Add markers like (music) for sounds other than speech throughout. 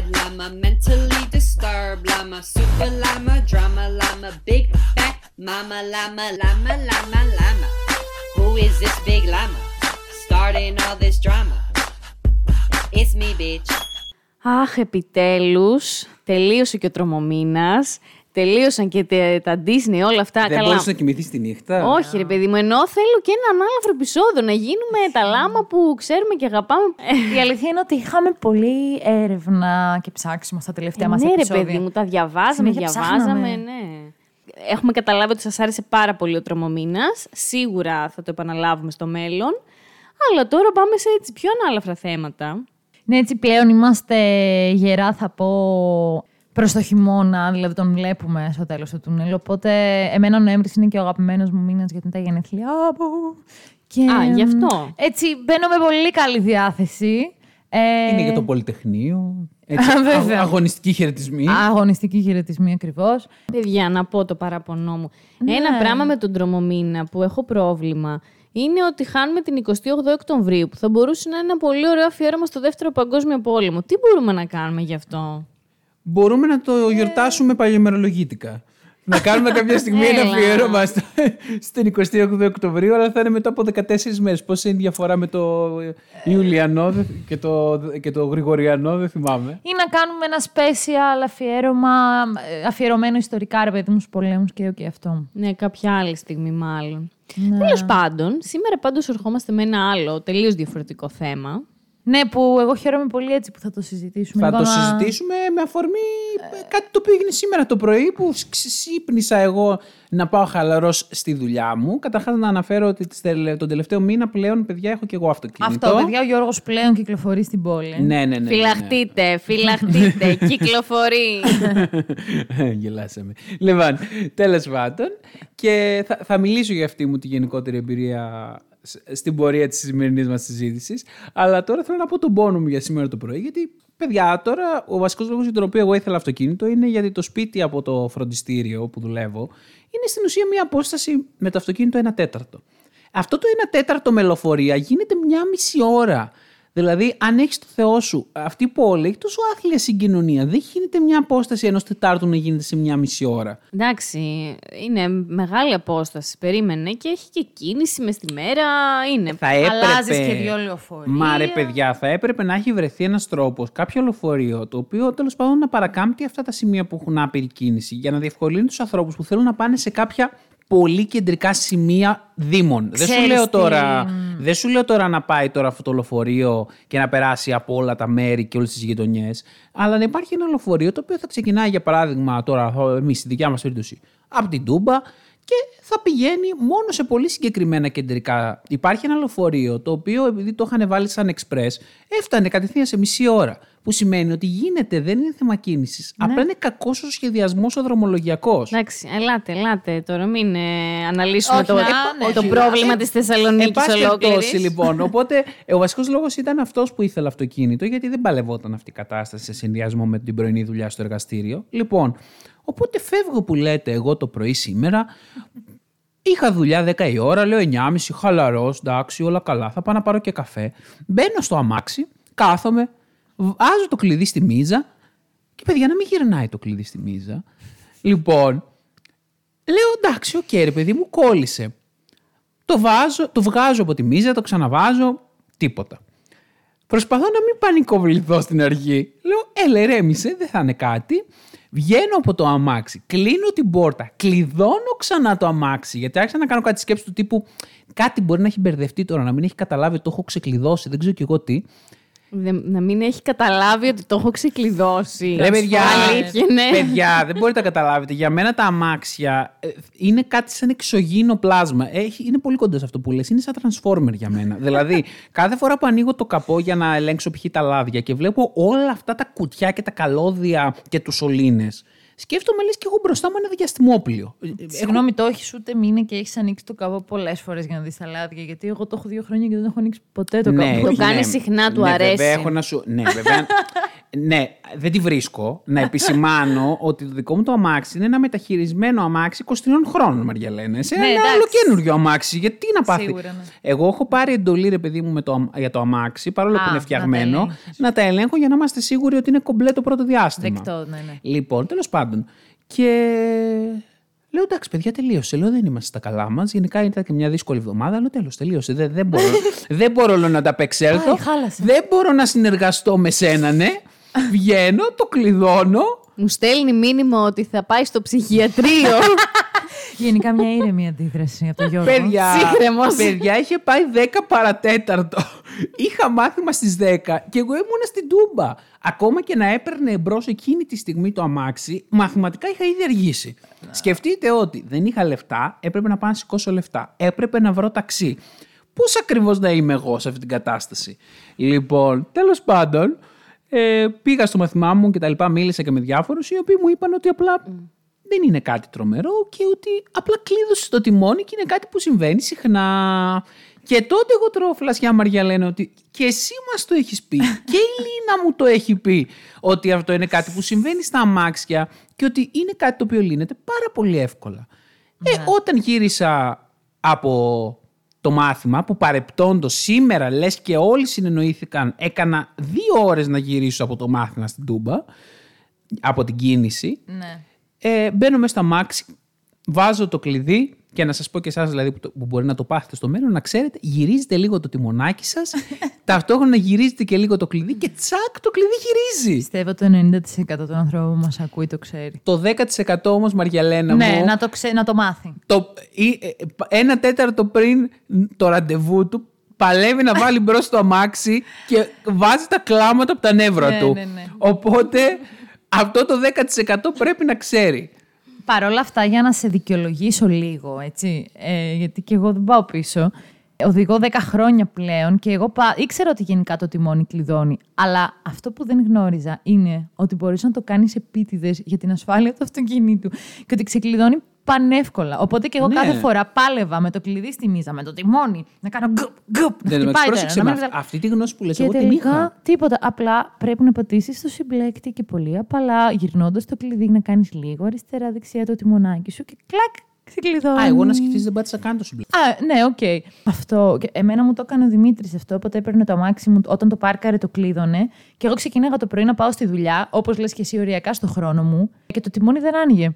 sad llama, mentally disturbed llama, super llama, drama llama, big fat mama llama, llama, llama, llama. Who is this big llama? Starting all this drama. It's me, bitch. Αχ, επιτέλους, τελείωσε και ο τρομομήνας. Τελείωσαν και τε- τα Disney, όλα αυτά. Δεν Καλά. μπορείς να κοιμηθείς τη νύχτα; Όχι, ρε παιδί μου, ενώ θέλω και έναν άλλο επεισόδιο να γίνουμε τα λάμα που ξέρουμε και αγαπάμε. Η αλήθεια είναι ότι είχαμε πολλή έρευνα και ψάξιμο στα τελευταία μας ναι, ρε επεισόδια. παιδί μου, τα διαβάζαμε, Συνέχεια διαβάζαμε, ψάχναμε. ναι. Έχουμε καταλάβει ότι σας άρεσε πάρα πολύ ο τρομομήνας. Σίγουρα θα το επαναλάβουμε στο μέλλον. Αλλά τώρα πάμε σε έτσι πιο ανάλαφρα θέματα. Ναι, έτσι πλέον είμαστε γερά, θα πω, προς το χειμώνα, δηλαδή τον βλέπουμε στο τέλος του τούνελ. Οπότε, εμένα ο Νοέμβρης είναι και ο αγαπημένος μου μήνας γιατί είναι τα γενέθλιά μου. Και, Α, γι' αυτό. Έτσι, μπαίνω με πολύ καλή διάθεση. Ε, Είναι για το Πολυτεχνείο. (laughs) Έτσι, Α, βέβαια. αγ- αγωνιστική χαιρετισμή. Αγωνιστική χαιρετισμή ακριβώς. Παιδιά, να πω το παραπονό μου. Ναι. Ένα πράγμα με τον τρομομήνα που έχω πρόβλημα είναι ότι χάνουμε την 28 Οκτωβρίου, που θα μπορούσε να είναι ένα πολύ ωραίο αφιέρωμα στο Δεύτερο Παγκόσμιο Πόλεμο. Τι μπορούμε να κάνουμε γι' αυτό; Μπορούμε να το γιορτάσουμε παλιομερολογήτικα. να κάνουμε κάποια στιγμή ένα Έλα. αφιέρωμα στο- στην 28 Οκτωβρίου, αλλά θα είναι μετά από 14 μέρες. Πώς είναι η διαφορά με το Ιουλιανό δε- και το, και το Γρηγοριανό, δεν θυμάμαι. Ή να κάνουμε ένα special αφιέρωμα, ε, αφιερωμένο ιστορικά, ρε παιδί μου, στους πολέμους και και αυτό. Ναι, κάποια άλλη στιγμή μάλλον. Τέλος πάντων, σήμερα πάντως ερχόμαστε με ένα άλλο, τελείως διαφορετικό θέμα. Ναι, που εγώ χαίρομαι πολύ έτσι που θα το συζητήσουμε. Θα Λοιπόν, το να- συζητήσουμε με αφορμή ε, κάτι το οποίο έγινε σήμερα το πρωί που ξύπνησα εγώ να πάω χαλαρός στη δουλειά μου. Καταρχάς να αναφέρω ότι τις τελε- τον τελευταίο μήνα πλέον, παιδιά, έχω και εγώ αυτοκίνητο. Αυτό, παιδιά, ο Γιώργος πλέον κυκλοφορεί στην πόλη. Ναι, ναι, ναι. ναι, ναι. Φυλαχτείτε, φυλαχτείτε, (laughs) κυκλοφορεί. Γελάσαμε. Λοιπόν, τέλος πάντων. Και θα, θα μιλήσω για αυτή μου τη γενικότερη εμπειρία σ- στην πορεία της σημερινής μας συζήτησης. Αλλά τώρα θέλω να πω τον πόνο μου για σήμερα το πρωί. Γιατί, παιδιά, τώρα ο βασικός λόγος για τον οποίο εγώ ήθελα αυτοκίνητο είναι γιατί το σπίτι από το φροντιστήριο που δουλεύω είναι στην ουσία μια απόσταση με το αυτοκίνητο ένα τέταρτο. Αυτό το ένα τέταρτο με λεωφορεία γίνεται μια μισή ώρα. Δηλαδή, αν έχεις το Θεό σου, αυτή η πόλη έχει τόσο άθλια συγκοινωνία. Δεν γίνεται μια απόσταση ενός τετάρτου να γίνεται σε μια μισή ώρα. Εντάξει, είναι μεγάλη απόσταση. Περίμενε και έχει και κίνηση μες στη μέρα. Είναι. Θα έπρεπε. Αλλάζεις και δύο λεωφορεία. Μα ρε, παιδιά, θα έπρεπε να έχει βρεθεί ένας τρόπος, κάποιο λεωφορείο, το οποίο τέλος πάντων να παρακάμπτει αυτά τα σημεία που έχουν άπειρη κίνηση για να διευκολύνει τους ανθρώπους που θέλουν να πάνε σε κάποια πολύ κεντρικά σημεία δήμων. Δεν σου, Ξέρεις λέω τι- τώρα, δεν σου λέω τώρα να πάει τώρα αυτό το λεωφορείο και να περάσει από όλα τα μέρη και όλες τις γειτονιές, αλλά να υπάρχει ένα λεωφορείο το οποίο θα ξεκινάει, για παράδειγμα, τώρα εμείς στη δικιά μας περίπτωση, από την Τούμπα και θα πηγαίνει μόνο σε πολύ συγκεκριμένα κεντρικά. Υπάρχει ένα λεωφορείο το οποίο επειδή το είχαν βάλει σαν εξπρές, έφτανε κατευθείαν σε μισή ώρα. Που σημαίνει ότι γίνεται, δεν είναι θέμα κίνησης. Απλά είναι κακός ο σχεδιασμός ο δρομολογιακός. Εντάξει, ελάτε, ελάτε. Τώρα μην ε, αναλύσουμε Όχι, το, να, ε, ναι. το πρόβλημα της Θεσσαλονίκης Εν πάση περιπτώσει, ολόκληρης. λοιπόν. (laughs) Οπότε, ε, ο βασικός λόγος ήταν αυτός που ήθελα αυτοκίνητο, γιατί δεν παλευόταν αυτή η κατάσταση σε συνδυασμό με την πρωινή δουλειά στο εργαστήριο. Λοιπόν, οπότε φεύγω που λέτε εγώ το πρωί σήμερα. Είχα δουλειά 10 η ώρα, λέω 9.30, χαλαρός, εντάξει, όλα καλά. Θα πάω να πάρω και καφέ. Μπαίνω στο αμάξι, κάθομαι, βάζω το κλειδί στη μίζα και παιδιά να μην γυρνάει το κλειδί στη μίζα. Λοιπόν, λέω εντάξει, οκ, ρε παιδί μου, κόλλησε. Το, βάζω, το βγάζω από τη μίζα, το ξαναβάζω, τίποτα. Προσπαθώ να μην πανικοβληθώ στην αρχή. Λέω, έλα, ηρέμησε, δεν θα είναι κάτι. Βγαίνω από το αμάξι, κλείνω την πόρτα, κλειδώνω ξανά το αμάξι, γιατί άρχισα να κάνω κάτι σκέψη του τύπου κάτι μπορεί να έχει μπερδευτεί τώρα, να μην έχει καταλάβει ότι το έχω ξεκλειδώσει, δεν ξέρω κι εγώ τι. Δεν- να μην έχει καταλάβει ότι το έχω ξεκλειδώσει. Ρε παιδιά, Αλήθεια, ναι. παιδιά, δεν μπορείτε να καταλάβετε. Για μένα τα αμάξια ε, είναι κάτι σαν εξωγήινο πλάσμα. Έχει, είναι πολύ κοντά σε αυτό που λες. Είναι σαν transformer για μένα. δηλαδή, (laughs) κάθε φορά που ανοίγω το καπό για να ελέγξω π.χ. τα λάδια και βλέπω όλα αυτά τα κουτιά και τα καλώδια και τους σωλήνες. Σκέφτομαι λες και εγώ μπροστά μου ένα διαστημόπλιο. Ε, ε, Συγγνώμη, το έχεις ούτε μήνα και έχεις ανοίξει το καπό πολλές φορές για να δεις τα λάδια. Γιατί εγώ το έχω δύο χρόνια και δεν έχω ανοίξει ποτέ το Ναι, καπό. Το κάνει συχνά, του ναι, αρέσει. Βέβαια, έχω να σου... Ναι, βέβαια. ναι, δεν τη βρίσκω. Να επισημάνω ότι το δικό μου το αμάξι είναι ένα μεταχειρισμένο αμάξι 23 χρόνων, Μαριαλένα. Σε Ναι, ένα εντάξει. άλλο καινούριο αμάξι. Γιατί να πάθει; Σίγουρα, ναι. Εγώ έχω πάρει εντολή, ρε παιδί μου, με το, αμ- για το αμάξι, παρόλο Α, που είναι να τα φτιαγμένο, ελέγχεις. να τα ελέγχω για να είμαστε σίγουροι ότι είναι κομπλέ το πρώτο διάστημα. Δεκτό, ναι, ναι. Λοιπόν, τέλος πάντων. Και λέω εντάξει, παιδιά, τελείωσε. Λέω δεν είμαστε στα καλά μας. Γενικά ήταν και μια δύσκολη εβδομάδα, αλλά τέλος, τελείωσε. Δεν, δεν μπορώ, (laughs) δεν μπορώ λέω, να τα απεξέλθω. Άι, χάλασε. δεν μπορώ να συνεργαστώ με σένα, ναι. Βγαίνω, το κλειδώνω. Μου στέλνει μήνυμα ότι θα πάει στο ψυχιατρίο. (laughs) Γενικά μια ήρεμη αντίδραση από τον Γιώργο. Παιδιά, Σύγχρεμος. παιδιά, είχε πάει 10 παρατέταρτο. Είχα μάθημα στις 10 και εγώ ήμουνα στην Τούμπα. Ακόμα και να έπαιρνε εμπρός εκείνη τη στιγμή το αμάξι, μαθηματικά είχα ήδη αργήσει. Σκεφτείτε ότι δεν είχα λεφτά, έπρεπε να πάω να σηκώσω λεφτά. Έπρεπε να βρω ταξί. Πώς ακριβώς να είμαι εγώ σε αυτή την κατάσταση; Λοιπόν, τέλος πάντων, ε, πήγα στο μαθημά μου και τα λοιπά, μίλησα και με διάφορους, οι οποίοι μου είπαν ότι απλά δεν είναι κάτι τρομερό και ότι απλά κλείδωσε το τιμόνι και είναι κάτι που συμβαίνει συχνά. Και τότε εγώ τρώω φλασιά Μαριά λένε ότι και εσύ μας το έχεις πει (laughs) και η Λίνα μου το έχει πει ότι αυτό είναι κάτι που συμβαίνει στα αμάξια και ότι είναι κάτι το οποίο λύνεται πάρα πολύ εύκολα. Ε, όταν γύρισα από το μάθημα που παρεπτόντως σήμερα λες και όλοι συνεννοήθηκαν έκανα δύο ώρες να γυρίσω από το μάθημα στην Τούμπα από την κίνηση Ναι. Ε, μπαίνω μέσα στα μάξι, βάζω το κλειδί και να σας πω και εσάς δηλαδή που, το- που μπορεί να το πάθετε στο μέλλον, να ξέρετε, γυρίζετε λίγο το τιμονάκι σας, (laughs) ταυτόχρονα γυρίζετε και λίγο το κλειδί και τσακ το κλειδί γυρίζει. Πιστεύω το 90% των ανθρώπων που μας ακούει το ξέρει. Το 10% όμως Μαριαλένα Ναι, μου, να το, ξέ, να το μάθει. το, ή, ε, ε, ένα τέταρτο πριν το ραντεβού του, παλεύει να βάλει μπρος το αμάξι και βάζει τα κλάματα από τα νεύρα Ναι, του. ναι, ναι. Οπότε αυτό το 10% πρέπει να ξέρει. Παρ' όλα αυτά, για να σε δικαιολογήσω λίγο, έτσι, ε, γιατί και εγώ δεν πάω πίσω. Οδηγώ 10 χρόνια πλέον και εγώ πα... ήξερα ότι γενικά το τιμόνι κλειδώνει. Αλλά αυτό που δεν γνώριζα είναι ότι μπορείς να το κάνεις επίτηδες για την ασφάλεια του αυτοκινήτου και ότι ξεκλειδώνει πανεύκολα. Οπότε και εγώ Ναι. κάθε φορά πάλευα με το κλειδί στη μίζα, με το τιμόνι, να κάνω γκουπ, γκουπ, να Δεν χτυπάει το ένα, πρόσεξε να με μην αυ- αυτή τη γνώση που λες, και εγώ την τελικά είχα. τίποτα. Απλά πρέπει να πατήσεις το συμπλέκτη και πολύ απαλά, γυρνώντας το κλειδί, να κάνεις λίγο αριστερά-δεξιά το τιμονάκι σου και κλακ, ξεκλειδώνεις. Α, εγώ να σκεφτείς δεν πάτησα καν το συμπλέκτη. Α, ναι, οκ. Αυτό. Και εμένα μου το έκανε ο Δημήτρης αυτό. Οπότε έπαιρνε το αμάξι μου όταν το πάρκαρε, το κλείδωνε. Και εγώ ξεκίναγα το πρωί να πάω στη δουλειά, όπως λες και εσύ, οριακά στο χρόνο μου. Και το τιμόνι δεν άνοιγε.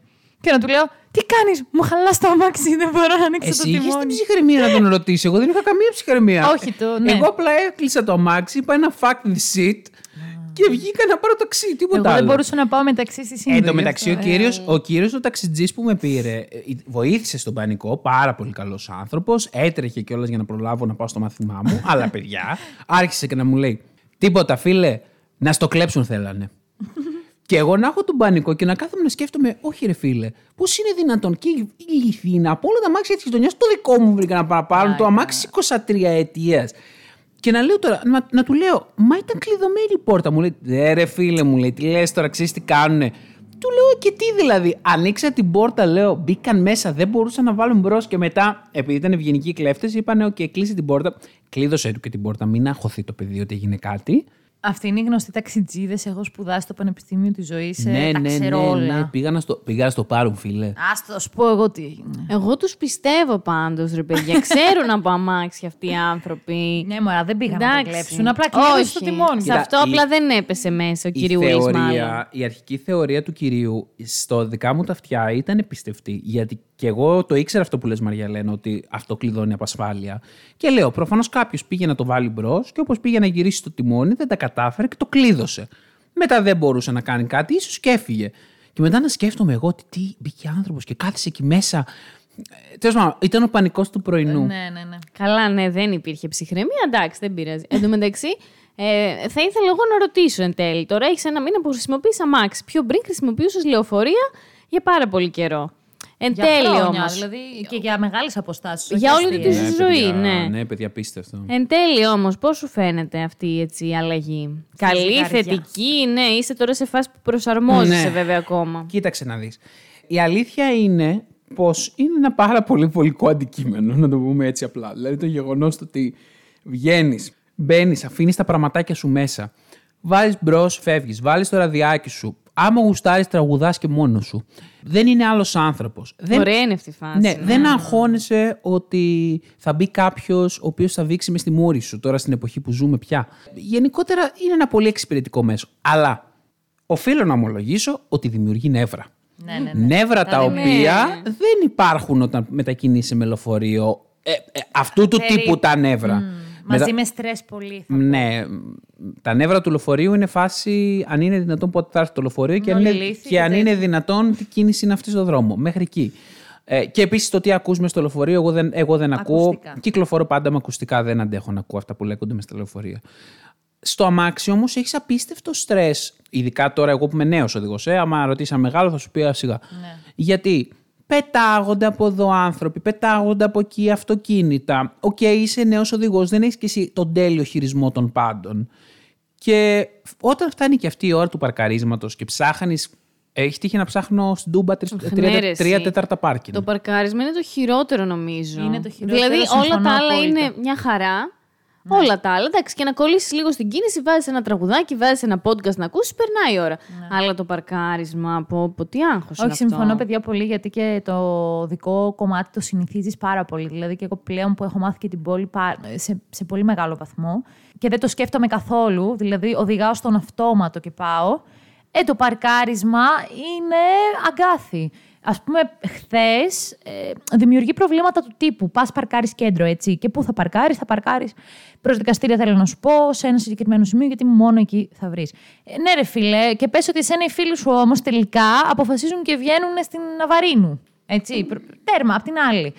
Και να του λέω, Τι κάνεις, μου χαλάς το αμάξι, (laughs) δεν μπορώ να ανοίξω Εσύ το είχες την τιμόνι. ψυχραιμία να τον (laughs) ρωτήσει. Εγώ δεν είχα καμία ψυχραιμία. Όχι, το- ναι. Εγώ απλά έκλεισα το αμάξι, είπα ένα fuck this shit και βγήκα να πάρω ταξί. Τίποτα Εγώ άλλο. δεν μπορούσα να πάω μεταξύ στη σύνδεση. Εν τω μεταξύ, ο κύριο ο κύριος ο ταξιτζής που με πήρε ε, βοήθησε στον πανικό. Πάρα πολύ καλός άνθρωπος. Έτρεχε κιόλας για να προλάβω να πάω στο μάθημά μου. (laughs) αλλά παιδιά, άρχισε και να μου λέει: Τίποτα, φίλε, να στο κλέψουν θέλανε. Και εγώ να έχω τον πανικό και να κάθομαι να σκέφτομαι, Όχι, ρε φίλε, πώς είναι δυνατόν και ειλικρινά από όλα τα αμάξια της γειτονιάς, το δικό μου βρήκαν να πά- πάρουν το αμάξι 23 ετίας. Και να λέω τώρα, να, να του λέω, Μα ήταν κλειδωμένη η πόρτα. Μου λέει, Δε ρε φίλε, μου λέει, τι λες τώρα, ξέρεις τι κάνουνε. Του λέω, Και τι δηλαδή, άνοιξαν την πόρτα, λέω, μπήκαν μέσα, δεν μπορούσαν να βάλουν μπρος. Και μετά, επειδή ήταν ευγενικοί κλέφτες, είπαν, Οκ, κλείσε την πόρτα. Κλείδωσε του και την πόρτα, μην αγχωθεί το παιδί ότι έγινε κάτι. Αυτή είναι η γνωστή ταξιτζίδες. Έχω σπουδάσει στο Πανεπιστήμιο της Ζωής. ναι, τα ναι, ξέρω ναι, όλα. ναι, πήγα να στο, πήγα να στο πάρουν, φίλε. Α το σου πω εγώ τι έγινε. Εγώ τους πιστεύω πάντως, ρε παιδιά. (laughs) Ξέρουν από αμάξια αυτοί οι άνθρωποι. Ναι, μωρά, δεν πήγαν να το Εντάξει. κλέψουν. Απλά κλείδωσε το Όχι. τιμόνι. Σε Κοίτα, αυτό η- απλά δεν έπεσε μέσα ο κυριούλης μάλλον. θεωρία, η αρχική θεωρία του κυρίου στο δικά μου τα αυτιά ήταν πιστευτή. Γιατί και εγώ το ήξερα αυτό που λες Μαριαλένα, ότι αυτό κλειδώνει από ασφάλεια. Και λέω, προφανώς κάποιος πήγε να το βάλει μπρος και όπως πήγε να γυρίσει το τιμόνι, δεν τα κατάφερε και το κλείδωσε. Μετά δεν μπορούσε να κάνει κάτι, ίσως και έφυγε. Και μετά να σκέφτομαι εγώ ότι τι μπήκε άνθρωπος και κάθισε εκεί μέσα. Ε, Τέλος πάντων, ήταν ο πανικός του πρωινού. Ναι, ναι, ναι. Καλά, ναι, δεν υπήρχε ψυχραιμία. Εντάξει, δεν πειράζει. Εν τω μεταξύ, Ε, θα ήθελα εγώ να ρωτήσω εν τέλει. Τώρα έχεις ένα μήνα που χρησιμοποιεί αμάξι. Πιο πριν χρησιμοποιούσες λεωφορεία για πάρα πολύ καιρό. Εν Για τέλει χρόνια, όμως. Δηλαδή και για μεγάλες αποστάσεις. Για όλη τη Ναι, ζωή, παιδιά, ναι. Ναι, παιδιά, απίστευτο. Εν τέλει όμως, πώς σου φαίνεται αυτή έτσι, η αλλαγή; Καλή, ζυγαριά. θετική, ναι, είσαι τώρα σε φάση που προσαρμόζεσαι Ναι. βέβαια ακόμα. Κοίταξε να δεις. Η αλήθεια είναι πως είναι ένα πάρα πολύ βολικό αντικείμενο, να το πούμε έτσι απλά. Δηλαδή το γεγονός το ότι βγαίνεις, μπαίνεις, αφήνεις τα πραγματάκια σου μέσα, βάζεις μπρος, φεύγεις, βάλεις το ραδιάκι σου, άμα γουστάρεις τραγουδάς και μόνος σου. Δεν είναι άλλος άνθρωπος. Δεν... Ωραία είναι αυτή η φάση. Ναι, δεν αγχώνεσαι ότι θα μπει κάποιος ο οποίος θα βήξει μες στη μούρη σου τώρα στην εποχή που ζούμε πια. Γενικότερα είναι ένα πολύ εξυπηρετικό μέσο. Αλλά οφείλω να ομολογήσω ότι δημιουργεί νεύρα. Ναι, ναι, ναι. Νεύρα τα ναι. οποία δεν υπάρχουν όταν μετακινείσαι με λεωφορείο. Ε, ε, αυτού του Περί- τύπου τα νεύρα. Μαζί Μετα- με στρες πολύ. θα ναι, τα νεύρα του λεωφορείου είναι φάση αν είναι δυνατόν πότε θα έρθει το λεωφορείο και αν, Όλη είναι, λύθη και και αν είναι τέτοια. δυνατόν τι κίνηση είναι αυτή στο δρόμο. Μέχρι εκεί. Ε, και επίσης το τι ακούς μες στο λεωφορείο, εγώ δεν, εγώ δεν ακούω. Ακουστικά. Κυκλοφορώ πάντα με ακουστικά, δεν αντέχω να ακούω αυτά που λέγονται μες στα λεωφορεία. Στο αμάξι όμως έχεις απίστευτο στρες. Ειδικά τώρα, εγώ που είμαι νέος οδηγός. Ε, άμα ρωτήσεις ένα μεγάλο, θα σου πει «Α, σιγά. Ναι. Γιατί πετάγονται από εδώ άνθρωποι, πετάγονται από εκεί αυτοκίνητα. Οκ, είσαι νέος οδηγός, δεν έχεις και εσύ τον τέλειο χειρισμό των πάντων. Και όταν φτάνει και αυτή η ώρα του παρκαρίσματος και ψάχνεις. Έχει τύχει να ψάχνω στην Τούμπα τρι- Αχ, τρία, ναι, ρε, τρία εσύ. τέταρτα πάρκινγκ. Το παρκάρισμα είναι το χειρότερο νομίζω. Είναι το χειρότερο, Δηλαδή όλα συμφωνώ τα άλλα απόλυτα. είναι μια χαρά. Όλα τα άλλα, εντάξει, και να κολλήσεις λίγο στην κίνηση, βάζεις ένα τραγουδάκι, βάζεις ένα podcast να ακούσει, περνάει η ώρα. Αλλά το παρκάρισμα, από, από τι άγχος είναι Όχι, αυτό. συμφωνώ, παιδιά, πολύ, γιατί και το δικό κομμάτι το συνηθίζεις πάρα πολύ. Δηλαδή, και εγώ πλέον που έχω μάθει και την πόλη πά- σε, σε πολύ μεγάλο βαθμό και δεν το σκέφτομαι καθόλου. Δηλαδή, οδηγάω στον αυτόματο και πάω. Ε, το παρκάρισμα είναι αγκάθι. Α πούμε, χθες ε, δημιουργεί προβλήματα του τύπου. Πας παρκάρεις κέντρο, έτσι. Και πού θα παρκάρεις, θα παρκάρεις προς δικαστήρια, θέλω να σου πω, σε ένα συγκεκριμένο σημείο, γιατί μόνο εκεί θα βρεις. Ε, ναι, ρε φίλε, και πες ότι εσένα οι φίλοι σου όμως τελικά αποφασίζουν και βγαίνουν στην Ναβαρίνου. Έτσι, προ- τέρμα, απ' την άλλη.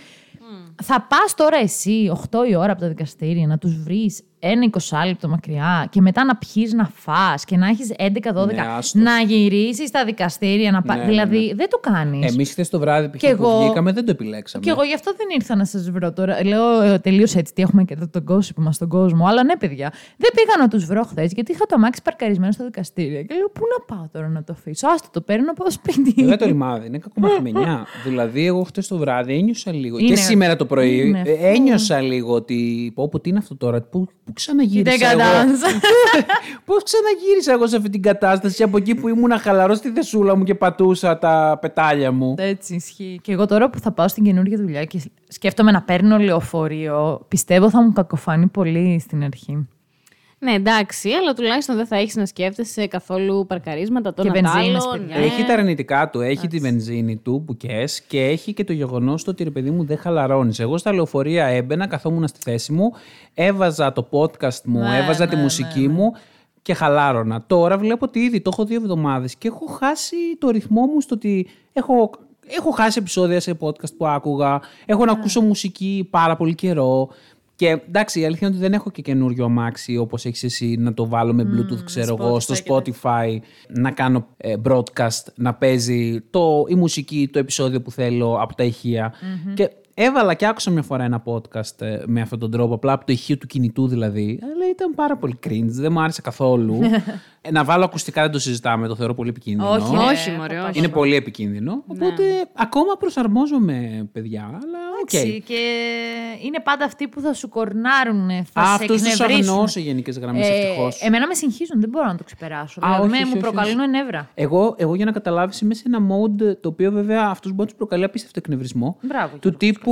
Θα πας τώρα εσύ 8 η ώρα από το δικαστήριο να τους βρεις ένα 20 λεπτό μακριά και μετά να πιεις να φας και να έχεις 11-12 Ναι, άστο. να γυρίσεις στα δικαστήρια. Να πα... Ναι, ναι, δηλαδή ναι. δεν το κάνεις. Εμείς χθες το βράδυ π.χ. Και που εγώ- βγήκαμε δεν το επιλέξαμε. Και εγώ γι' αυτό δεν ήρθα να σας βρω τώρα. Λέω τελείως έτσι, τι έχουμε και εδώ τον κόσμο μας στον κόσμο. Αλλά ναι, παιδιά, δεν πήγα να τους βρω χθες γιατί είχα το αμάξι παρκαρισμένο στο δικαστήριο. Και λέω, Πού να πάω τώρα να το αφήσω; Άστο το παίρνω να πάω σπίτι. Βέβαια το ρημάδι είναι κακομαθημενιά. (laughs) δηλαδή, εγώ χτε το βράδυ ένιωσα λίγο. Είναι- Και σήμερα το πρωί είναι ε, φου. ένιωσα λίγο ότι. Πω, πω, τι είναι αυτό τώρα, πού, πού ξαναγύρισα. Δεν εγώ; κατάλαβα. (laughs) Πώς ξαναγύρισα εγώ σε αυτή την κατάσταση από εκεί που ήμουν χαλαρό στη θεσούλα μου και πατούσα τα πετάλια μου. Έτσι ισχύει. Και εγώ τώρα που θα πάω στην καινούργια δουλειά και σκέφτομαι να παίρνω λεωφορείο, πιστεύω θα μου κακοφανεί πολύ στην αρχή. Ναι, εντάξει, αλλά τουλάχιστον δεν θα έχεις να σκέφτεσαι καθόλου παρκαρίσματα των Και βενζίνες, αντάλλων. παιδιά. ναι. Έχει τα αρνητικά του, έχει τη βενζίνη του που κες και έχει και το γεγονός ότι ρε παιδί μου δεν χαλαρώνεις. Εγώ στα λεωφορεία έμπαινα, καθόμουν στη θέση μου, έβαζα το podcast μου, Ναι, έβαζα ναι, τη ναι, μουσική μου και χαλάρωνα. Τώρα βλέπω ότι ήδη το έχω δύο εβδομάδες και έχω χάσει το ρυθμό μου στο ότι έχω, έχω χάσει επεισόδια σε podcast που άκουγα, έχω Ναι. να ακούσω μουσική πάρα πολύ καιρό. Και εντάξει, η αλήθεια είναι ότι δεν έχω και καινούριο αμάξι όπως έχεις εσύ να το βάλω με Bluetooth, ξέρω εγώ, στο Spotify και Spotify, να κάνω ε, broadcast, να παίζει το, η μουσική, το επεισόδιο που θέλω από τα ηχεια Και έβαλα και άκουσα μια φορά ένα podcast ε, με αυτόν τον τρόπο, απλά από το ηχείο του κινητού δηλαδή. Αλλά ήταν πάρα πολύ cringe, δεν μου άρεσε καθόλου. Ε, (laughs) να βάλω ακουστικά δεν το συζητάμε, το θεωρώ πολύ επικίνδυνο. Όχι, ναι, Όχι, θα μωρέ, πάω. όχι. Είναι πολύ επικίνδυνο. Οπότε ακόμα προσαρμόζομαι, παιδιά. Αλλά οκ. Εντάξει, Και είναι πάντα αυτοί που θα σου κορνάρουν, θα Α, σε αυτούς τους εκνευρίσουν. αγνοώ σε γενικές γραμμές, ευτυχώς. Εμένα με συγχύζουν, δεν μπορώ να το ξεπεράσω. Α, δηλαδή όχι, με- όχι, μου όχι, προκαλούν όχι. νεύρα. Εγώ, εγώ για να καταλάβεις είμαι σε ένα mode το οποίο βέβαια αυτούς μπορεί να τους προκαλεί απίστευτο εκνευρισμό. Μπράβο, Τους τύπου.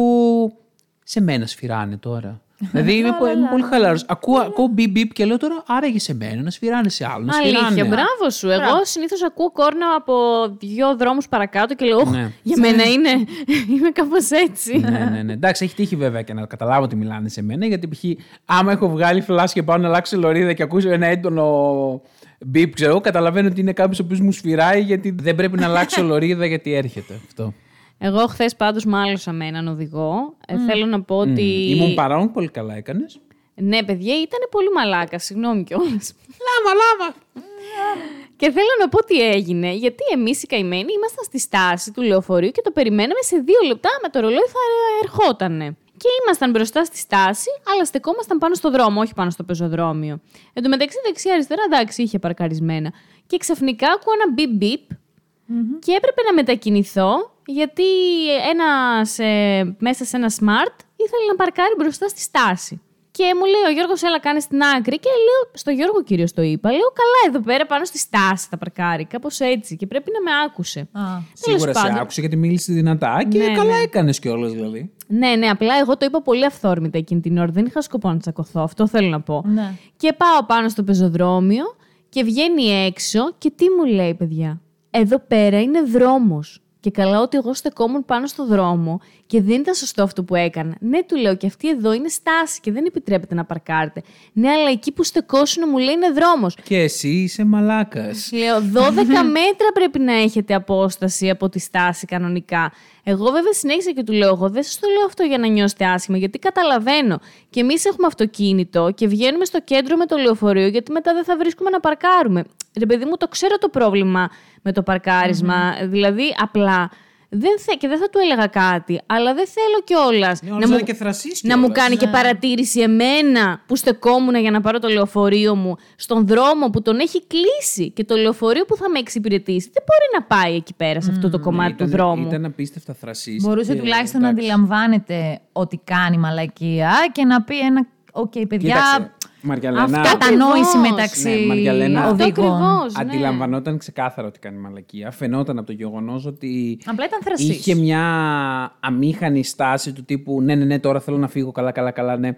Σε μένα σφυράνε τώρα. (laughs) δηλαδή είμαι, πο- είμαι πολύ χαλαρός. Ακούω, ακούω μπιπ μπιπ και λέω τώρα άραγε σε μένα να σφυράνε σε άλλον. Να Αλήθεια, σφυράνε. μπράβο σου. Εγώ συνήθως ακούω κόρνα από δύο δρόμους παρακάτω και λέω «Οχ, Ναι. Για μένα είναι. (laughs) Είμαι κάπως έτσι. ναι, ναι, ναι. Εντάξει, έχει τύχει βέβαια και να καταλάβω ότι μιλάνε σε μένα. Γιατί π.χ. άμα έχω βγάλει φλάσ και πάω να αλλάξω λωρίδα και ακούσω ένα έντονο μπιπ, ξέρω, καταλαβαίνω ότι είναι κάποιος ο οποίος μου σφυράει γιατί δεν πρέπει να αλλάξω (laughs) λωρίδα γιατί έρχεται αυτό. Εγώ χθες πάντως μάλωσα με έναν οδηγό. Ε, θέλω να πω ότι. Ήμουν παρόν, πολύ καλά έκανες. Ναι, παιδιά, ήταν πολύ μαλάκα, συγγνώμη κιόλας. Λάμα, λάμα. Και θέλω να πω τι έγινε, γιατί εμείς οι καημένοι ήμασταν στη στάση του λεωφορείου και το περιμέναμε σε δύο λεπτά με το ρολόι θα ερχότανε. Και ήμασταν μπροστά στη στάση, αλλά στεκόμασταν πάνω στο δρόμο, όχι πάνω στο πεζοδρόμιο. Εν τω μεταξύ, δεξιά-αριστερά, εντάξει, είχε παρκαρισμένα. Και ξαφνικά ακούω ένα μπιπ μπιπ και έπρεπε να μετακινηθώ, γιατί ένας, ε, μέσα σε ένα smart ήθελε να παρκάρει μπροστά στη στάση. Και μου λέει ο Γιώργος, έλα κάνει στην άκρη. Και λέω, στο Γιώργο κυρίως το είπα. Λέω, καλά, εδώ πέρα πάνω στη στάση θα παρκάρει. Κάπως έτσι. Και πρέπει να με άκουσε. Α. Σίγουρα Τέλος σε πάντων. άκουσε γιατί μίλησε δυνατά και Ναι, καλά ναι. έκανες κιόλας δηλαδή. Ναι, ναι, απλά εγώ το είπα πολύ αυθόρμητα εκείνη την ώρα. Δεν είχα σκοπό να τσακωθώ. Αυτό θέλω να πω. Ναι. Και πάω πάνω στο πεζοδρόμιο και βγαίνει έξω και τι μου λέει, παιδιά. Εδώ πέρα είναι δρόμος. Και καλά ότι εγώ στεκόμουν πάνω στο δρόμο και δεν ήταν σωστό αυτό που έκανα. Ναι, του λέω και αυτή εδώ είναι στάση και δεν επιτρέπεται να παρκάρετε. Ναι, αλλά εκεί που στεκόσουν μου λέει είναι δρόμος. Και εσύ είσαι μαλάκας. Λέω 12 (laughs) μέτρα πρέπει να έχετε απόσταση από τη στάση κανονικά. Εγώ βέβαια συνέχισα και του λέω: Εγώ δεν σας το λέω αυτό για να νιώσετε άσχημα, γιατί καταλαβαίνω. Και εμείς έχουμε αυτοκίνητο και βγαίνουμε στο κέντρο με το λεωφορείο, γιατί μετά δεν θα βρίσκουμε να παρκάρουμε. Ρε παιδί μου, το ξέρω το πρόβλημα με το παρκάρισμα Δηλαδή, απλά. Δεν θε, και δεν θα του έλεγα κάτι, αλλά δεν θέλω κιόλας Ναι, όλος να είναι και θρασής να μου κιόλας. κάνει και παρατήρηση εμένα που στεκόμουν για να πάρω το λεωφορείο μου στον δρόμο που τον έχει κλείσει και το λεωφορείο που θα με εξυπηρετήσει δεν μπορεί να πάει εκεί πέρα σε αυτό το κομμάτι του Ήταν, δρόμου. ήταν απίστευτα θρασής. Μπορούσε τουλάχιστον να αντιλαμβάνεται ότι κάνει μαλακία και να πει ένα. Οκ, παιδιά. Κοίταξε, Μαριαλένα, Αυτό Ακριβώς. κατανόηση μεταξύ Ναι, Μαριαλένα. Αυτό οδηγών. ακριβώς, ναι. Αντιλαμβανόταν ξεκάθαρα ότι κάνει μαλακία. Φαινόταν από το γεγονός ότι. Απλά ήταν θρασής. Είχε μια αμήχανη στάση του τύπου Ναι, ναι, ναι, τώρα θέλω να φύγω. Καλά, καλά, καλά, ναι.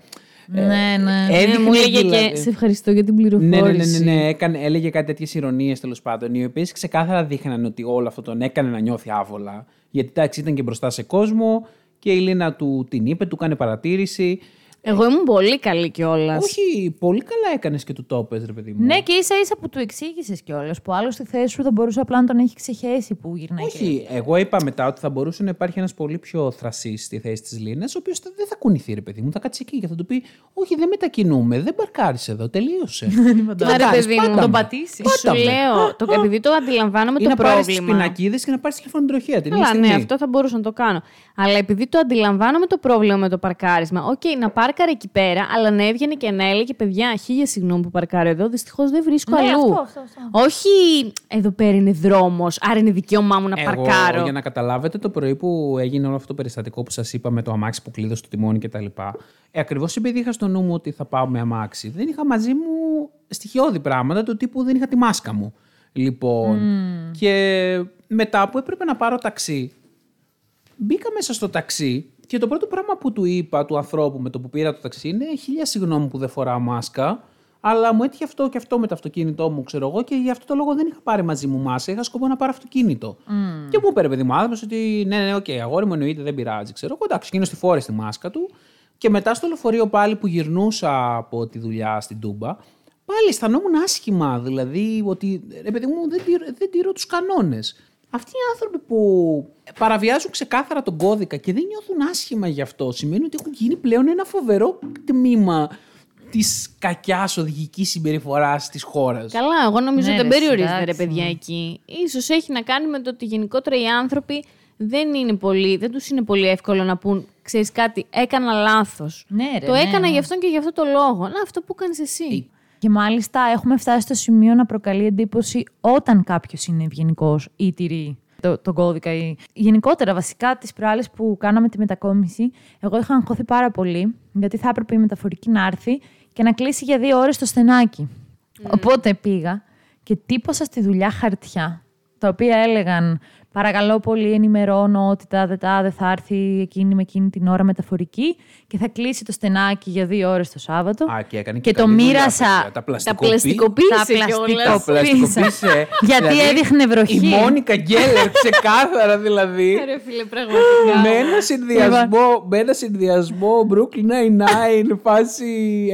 Ναι, ναι. Ναι, έδειχνε μου έλεγε δηλαδή- και σε ευχαριστώ για την Ναι, πληροφόρηση. ναι, ναι, ναι, ναι. Έκανε, έλεγε κάτι τέτοιες ηρωνίες τέλος πάντων, οι οποίες ξεκάθαρα δείχναν ότι όλο αυτό τον έκανε να νιώθει άβολα. Γιατί εντάξει, ήταν και μπροστά σε κόσμο και η Λίνα του την είπε, του κάνει παρατήρηση. Εγώ ήμουν πολύ καλή κιόλας. Όχι, πολύ καλά έκανες και του το πες, ρε παιδί μου. Ναι, και ίσα ίσα που του εξήγησες κιόλας. Που άλλο στη θέση σου θα μπορούσε απλά να τον έχει ξεχέσει που γυρνάει. και- Όχι, εγώ είπα μετά ότι θα μπορούσε να υπάρχει ένας πολύ πιο θρασής στη θέση της Λίνας, ο οποίος δεν θα κουνηθεί, ρε παιδί μου, θα κάτσει εκεί και θα του πει: Όχι, δεν μετακινούμαι, δεν παρκάρει εδώ, τελείωσε. (laughs) Τι θα Άρα, κάνεις, παιδί μου, πάτα τον με. πατήσεις. Πάτα Σου με. λέω, το, επειδή το αντιλαμβάνομαι Ή το να πάρεις τις πρόβλημα. πινακίδες και να πάρεις τηλέφωνο τροχαία την ίδια Καλά, ναι, στιγμή. αυτό θα μπορούσα να το κάνω. Αλλά επειδή το αντιλαμβάνομαι το πρόβλημα με το παρκάρισμα, οκ, να πάρκαρε εκεί πέρα, αλλά να έβγαινε και να έλεγε παιδιά, χίλια συγγνώμη που παρκάρω εδώ, δυστυχώς δεν βρίσκω Ναι, αλλού. αυτό, αυτό, αυτό. Όχι, εδώ πέρα είναι δρόμος, άρα είναι δικαίωμά μου να Εγώ, παρκάρω. για να καταλάβετε το πρωί που έγινε όλο αυτό το περιστατικό που σας είπα με το αμάξι που κλείδωσε το τιμόνι κτλ. Ε, Ακριβώς επειδή είχα στο νου μου ότι θα πάω με αμάξι, δεν είχα μαζί μου στοιχειώδη πράγματα του τύπου δεν είχα τη μάσκα μου. Λοιπόν, και μετά που έπρεπε να πάρω ταξί, μπήκα μέσα στο ταξί και το πρώτο πράγμα που του είπα του ανθρώπου με το που πήρα το ταξί είναι χίλια συγγνώμη που δεν φοράω μάσκα, αλλά μου έτυχε αυτό και αυτό με το αυτοκίνητό μου, ξέρω εγώ, και γι' αυτό το λόγο δεν είχα πάρει μαζί μου μάσκα. Είχα σκοπό να πάρω αυτοκίνητο. Και μου είπε ρε παιδί μου άνθρωπος ότι ναι, ναι, οκ, αγόρι μου εννοείται, δεν πειράζει, ξέρω εγώ. Εντάξει, εκείνος τη φόρεσε τη μάσκα του. Και μετά στο λεωφορείο πάλι που γυρνούσα από τη δουλειά στην Τούμπα, πάλι αισθανόμουν άσχημα. Δηλαδή ότι ρε παιδί μου δεν τηρώ, δεν τηρώ τους κανόνες. Αυτοί οι άνθρωποι που παραβιάζουν ξεκάθαρα τον κώδικα και δεν νιώθουν άσχημα γι' αυτό, σημαίνει ότι έχουν γίνει πλέον ένα φοβερό τμήμα της κακιάς οδηγικής συμπεριφοράς της χώρας. Καλά, εγώ νομίζω Ναι, δεν ρε, περιορίζεται ρε εντάξει. παιδιά εκεί. Ίσως έχει να κάνει με το ότι γενικότερα οι άνθρωποι δεν, είναι πολύ, δεν τους είναι πολύ εύκολο να πούν ξέρεις κάτι, έκανα λάθος. Ναι, ρε, το ναι, έκανα ναι. γι' αυτόν και γι' αυτό το λόγο. Να, αυτό που κάνεις εσύ. Και μάλιστα έχουμε φτάσει στο σημείο να προκαλεί εντύπωση όταν κάποιος είναι ευγενικός ή τηρεί το, τον κώδικα. Ή... Γενικότερα, βασικά, τις προάλλες που κάναμε τη μετακόμιση, εγώ είχα αγχωθεί πάρα πολύ, γιατί θα έπρεπε η μεταφορική να έρθει και να κλείσει για δύο ώρες το στενάκι. Οπότε πήγα και τύπωσα στη δουλειά χαρτιά, τα οποία έλεγαν Παρακαλώ πολύ, ενημερώνω ότι τάδε τάδε θα έρθει εκείνη με εκείνη την ώρα μεταφορική και θα κλείσει το στενάκι για δύο ώρες το Σάββατο. Α, και έκανε και, Και το καλή δουλειά, μοίρασα. παιδιά. Τα Τα πλαστικοποίησε. πλαστικοποίησε Τα κιόλας. Τα πλαστικοποίησε. (laughs) Γιατί Δηλαδή, έδειχνε βροχή. Η Μόνικα Γκέλλερ, ξεκάθαρα δηλαδή. Ρε φίλε, πραγματικά. με ένα συνδυασμό, με ένα συνδυασμό Brooklyn Nine-Nine, φάση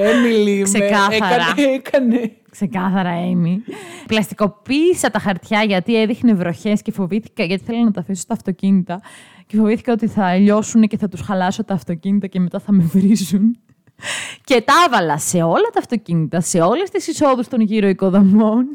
Emily. με- Ξεκάθαρα. Έκανε, έκανε. Ξεκάθαρα, Amy. Πλαστικοποίησα τα χαρτιά γιατί έδειχνε βροχές και φοβήθηκα, γιατί θέλω να τα αφήσω στα αυτοκίνητα. Και φοβήθηκα ότι θα λιώσουν και θα τους χαλάσω τα αυτοκίνητα και μετά θα με βρίζουν. (laughs) και τα έβαλα σε όλα τα αυτοκίνητα, σε όλες τις εισόδους των γύρω οικοδομών.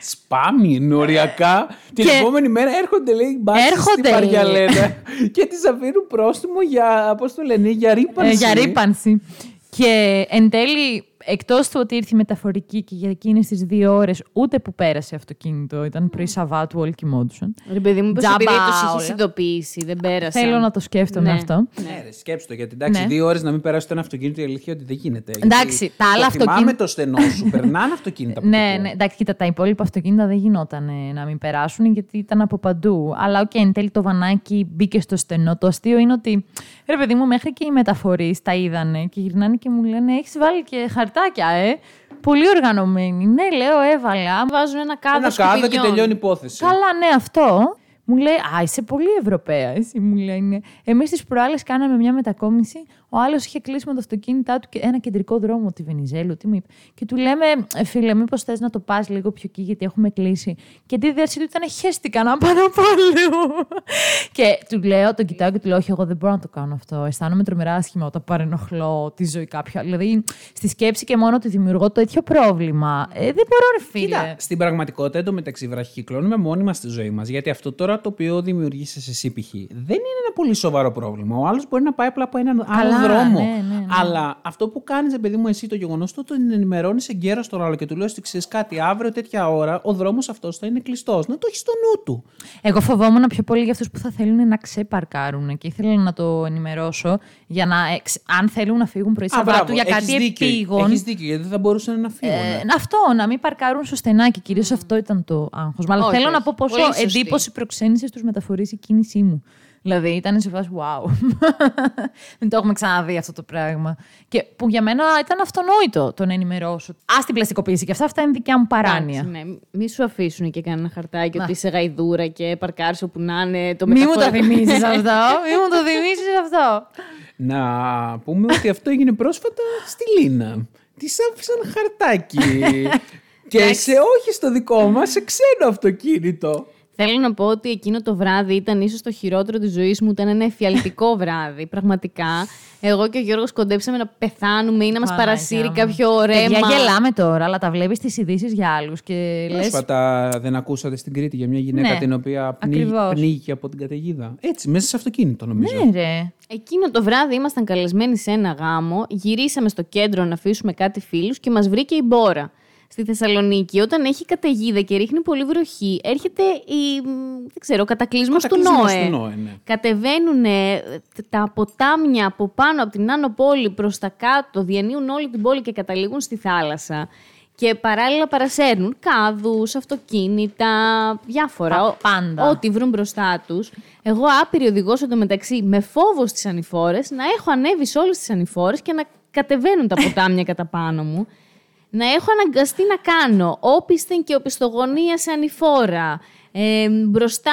Σπάμι, οριακά. (laughs) Την Και- επόμενη μέρα έρχονται, λέει, μπάτσες Έρχονται. στην Παριαλένα (laughs) και τις αφήνουν πρόστιμο για, πώς το λένε, για ρήπανση. Ε, για ρήπανση. Και εν τέλει, εκτός του ότι ήρθε η μεταφορική και για εκείνες τις δύο ώρες ούτε που πέρασε αυτοκίνητο, ήταν πρωί Σαββάτου, όλοι κοιμόντουσαν. Ρε παιδί μου, πως Τζάμπα επειδή τους όλα. είχε ειδοποιήσει, δεν πέρασε. Θέλω να το σκέφτομαι Ναι. αυτό. Ναι, ρε, σκέψτε το. Γιατί εντάξει, Ναι. δύο ώρες να μην περάσει το ένα αυτοκίνητο, η αλήθεια είναι ότι δεν γίνεται. Εντάξει, Γιατί τα άλλα το θυμάμαι αυτοκίνητα- το στενό σου, (laughs) περνάνε αυτοκίνητα. από Ναι, εκεί. ναι, εντάξει, κοίτα, τα υπόλοιπα αυτοκίνητα δεν γινόταν ε, να μην περάσουν γιατί ήταν από παντού. Αλλά, οκ, εν τέλει το βανάκι μπήκε στο στενό. Το αστείο είναι ότι, ρε παιδί μου, μέχρι και οι μεταφορείς τα είδανε και γυρνάνε και μου λένε: Έχεις βάλει και χαρτάκια, ε. Πολύ οργανωμένοι. Ναι, λέω, έβαλα. Βάζουν ένα κάδο Ένα κάδο και σκουπιδιών. τελειώνει η υπόθεση. Καλά, ναι, αυτό. Μου λέει, Α, είσαι πολύ Ευρωπαία. Εσύ μου λέει, ναι. Εμείς τις προάλλες κάναμε μια μετακόμιση. Ο άλλος είχε κλείσει με το αυτοκίνητά του και ένα κεντρικό δρόμο τη Βενιζέλου. Τι μου είπε. Και του λέμε, «Ε, φίλε, μήπως θες να το πας λίγο πιο εκεί, γιατί έχουμε κλείσει. Και τη διάρκεια του ήταν, χέστηκα να πάω να πάω λίγο. και του λέω, τον κοιτάω και του λέω, Όχι, εγώ δεν μπορώ να το κάνω αυτό. Αισθάνομαι τρομερά άσχημα όταν παρενοχλώ τη ζωή κάποιου. άλλου». Δηλαδή, στη σκέψη και μόνο ότι δημιουργώ το ίδιο πρόβλημα. Ε, δεν μπορώ, ρε φίλε. Κοίτα, στην πραγματικότητα εντωμεταξύ βραχυκλώνουμε μόνοι μας τη ζωή μας. Γιατί αυτό τώρα το οποίο δημιουργήσει εσύ π.χ. δεν είναι ένα πολύ σοβαρό πρόβλημα. Ο άλλος μπορεί να πάει απλά από έναν άλλο Καλά, δρόμο. ναι, ναι, ναι. Αλλά αυτό που κάνεις, παιδί μου, εσύ το γεγονός του ότι τον ενημερώνεις εγκαίρω τον άλλο και του λέει ότι ξέρεις κάτι, αύριο τέτοια ώρα ο δρόμος αυτός θα είναι κλειστός. Να το έχεις στο νου του. Εγώ φοβόμουν πιο πολύ για αυτούς που θα θέλουν να ξεπαρκάρουν και ήθελα να το ενημερώσω για να. εξ- αν θέλουν να φύγουν πρωί Σαββάτου για κάτι επίγον. Έχεις δίκιο, γιατί δεν θα μπορούσαν να φύγουν. Ε, αυτό, να μην παρκάρουν στο στενάκι. Κυρίως αυτό ήταν το άγχος. Αλλά Όχι, θέλω να όχι. πω πόσο Πολύ σωστή. εντύπωση προξένησε στους μεταφορείς η κίνησή μου. Δηλαδή ήταν σε φάση wow. (laughs) Δεν το έχουμε ξαναδεί αυτό το πράγμα. Και που για μένα ήταν αυτονόητο το να ενημερώσω. Α την πλαστικοποίηση και αυτά, αυτά είναι δικιά μου παράνοια. Εντάξει, ναι. Μη σου αφήσουν και κανένα χαρτάκι ότι είσαι γαϊδούρα και παρκάρεις όπου να είναι το Μη μου το μεταφορικό. θυμίσει (laughs) αυτό. Μη μου το θυμίσει αυτό. Να πούμε ότι αυτό έγινε πρόσφατα στη Λίνα. Της άφησαν χαρτάκι. (laughs) και σε όχι στο δικό μας, σε ξένο αυτοκίνητο. Θέλω να πω ότι εκείνο το βράδυ ήταν ίσως το χειρότερο της ζωής μου. Ήταν ένα εφιαλτικό (laughs) βράδυ, πραγματικά. Εγώ και ο Γιώργος κοντέψαμε να πεθάνουμε ή να μας Παναγιά παρασύρει μου. κάποιο ρέμα. Παιδιά, γελάμε τώρα, αλλά τα βλέπεις τις ειδήσεις για άλλους και λε. Πρόσφατα δεν ακούσατε στην Κρήτη για μια γυναίκα Ναι, την οποία πνίγει, ακριβώς. πνίγηκε από την καταιγίδα. Έτσι, μέσα σε αυτοκίνητο νομίζω. Ναι, ρε. Εκείνο το βράδυ ήμασταν καλεσμένοι σε ένα γάμο, γυρίσαμε στο κέντρο να αφήσουμε κάτι φίλους και μας βρήκε η μπόρα. Στη Θεσσαλονίκη, όταν έχει καταιγίδα και ρίχνει πολύ βροχή, έρχεται η, μ, δεν ξέρω, ο κατακλυσμός του Κατακλυσμός Νόε. του Νόε, ναι. Κατεβαίνουν τα ποτάμια από πάνω από την άνω πόλη προς τα κάτω, διανύουν όλη την πόλη και καταλήγουν στη θάλασσα. Και παράλληλα παρασέρνουν κάδους, αυτοκίνητα, διάφορα. Τα ο- πάντα. Ό,τι βρουν μπροστά τους. Εγώ άπειρη οδηγός εντωμεταξύ με φόβο στις ανηφόρες, να έχω ανέβει σε όλες τις ανηφόρες και να κατεβαίνουν τα ποτάμια (laughs) κατά πάνω μου. Να έχω αναγκαστεί να κάνω όπισθεν και οπισθογωνία σε ανηφόρα. Ε, μπροστά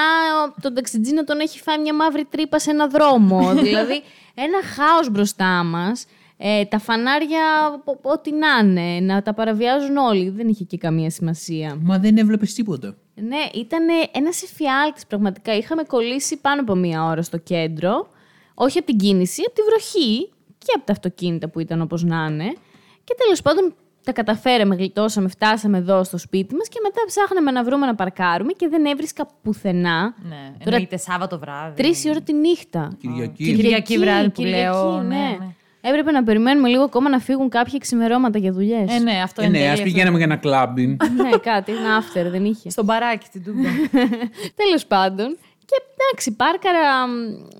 τον ταξιτζή να τον έχει φάει μια μαύρη τρύπα σε ένα δρόμο. (laughs) δηλαδή ένα χάος μπροστά μας. Ε, τα φανάρια, ο- ό,τι να είναι, να τα παραβιάζουν όλοι. Δεν είχε και καμία σημασία. Μα δεν έβλεπες τίποτα. Ναι, ήταν ένας εφιάλτης πραγματικά. Είχαμε κολλήσει πάνω από μία ώρα στο κέντρο. Όχι από την κίνηση, από τη βροχή και από τα αυτοκίνητα που ήταν όπως να είναι. Και τέλος πάντων τα καταφέραμε, γλιτώσαμε, φτάσαμε εδώ στο σπίτι μας και μετά ψάχναμε να βρούμε να παρκάρουμε και δεν έβρισκα πουθενά. Ναι, Τώρα- εννοείται Σάββατο βράδυ. Τρεις η ώρα τη νύχτα. Κυριακή. Κυριακή βράδυ που Κυριακή, λέω, ναι. ναι, ναι. Έπρεπε να περιμένουμε λίγο ακόμα να φύγουν κάποιοι ξημερώματα για δουλειές. Ε, ναι, αυτό Ε, είναι. ναι, ας τέλειο. πηγαίναμε για ένα κλάμπινγκ. ναι, κάτι, ένα after δεν είχε. Στον μπαράκι στην Τούμπα. (laughs) Τέλος πάντων. Και εντάξει, πάρκαρα. μ,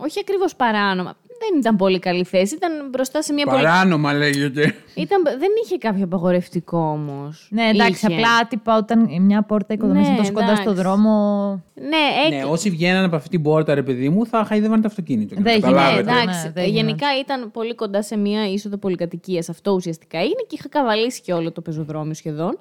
Όχι ακριβώς παράνομα. Δεν ήταν πολύ καλή θέση. Ήταν μπροστά σε μια πολύ. Παράνομα λέγεται. Ήταν... Δεν είχε κάποιο απαγορευτικό όμως. ναι, εντάξει, απλά άτυπα όταν μια πόρτα οικοδομή Ναι, είναι τόσο κοντά στο εντάξει. δρόμο. Ναι, ναι, έκ... όσοι βγαίναν από αυτή την πόρτα, ρε παιδί μου, θα χαϊδεύαν το αυτοκίνητο. για να Δεν καταλάβετε. γίνεται, εντάξει. ναι, δεν γενικά ήταν πολύ κοντά σε μια είσοδο πολυκατοικίας. Αυτό ουσιαστικά είναι και είχα καβαλήσει και όλο το πεζοδρόμιο σχεδόν.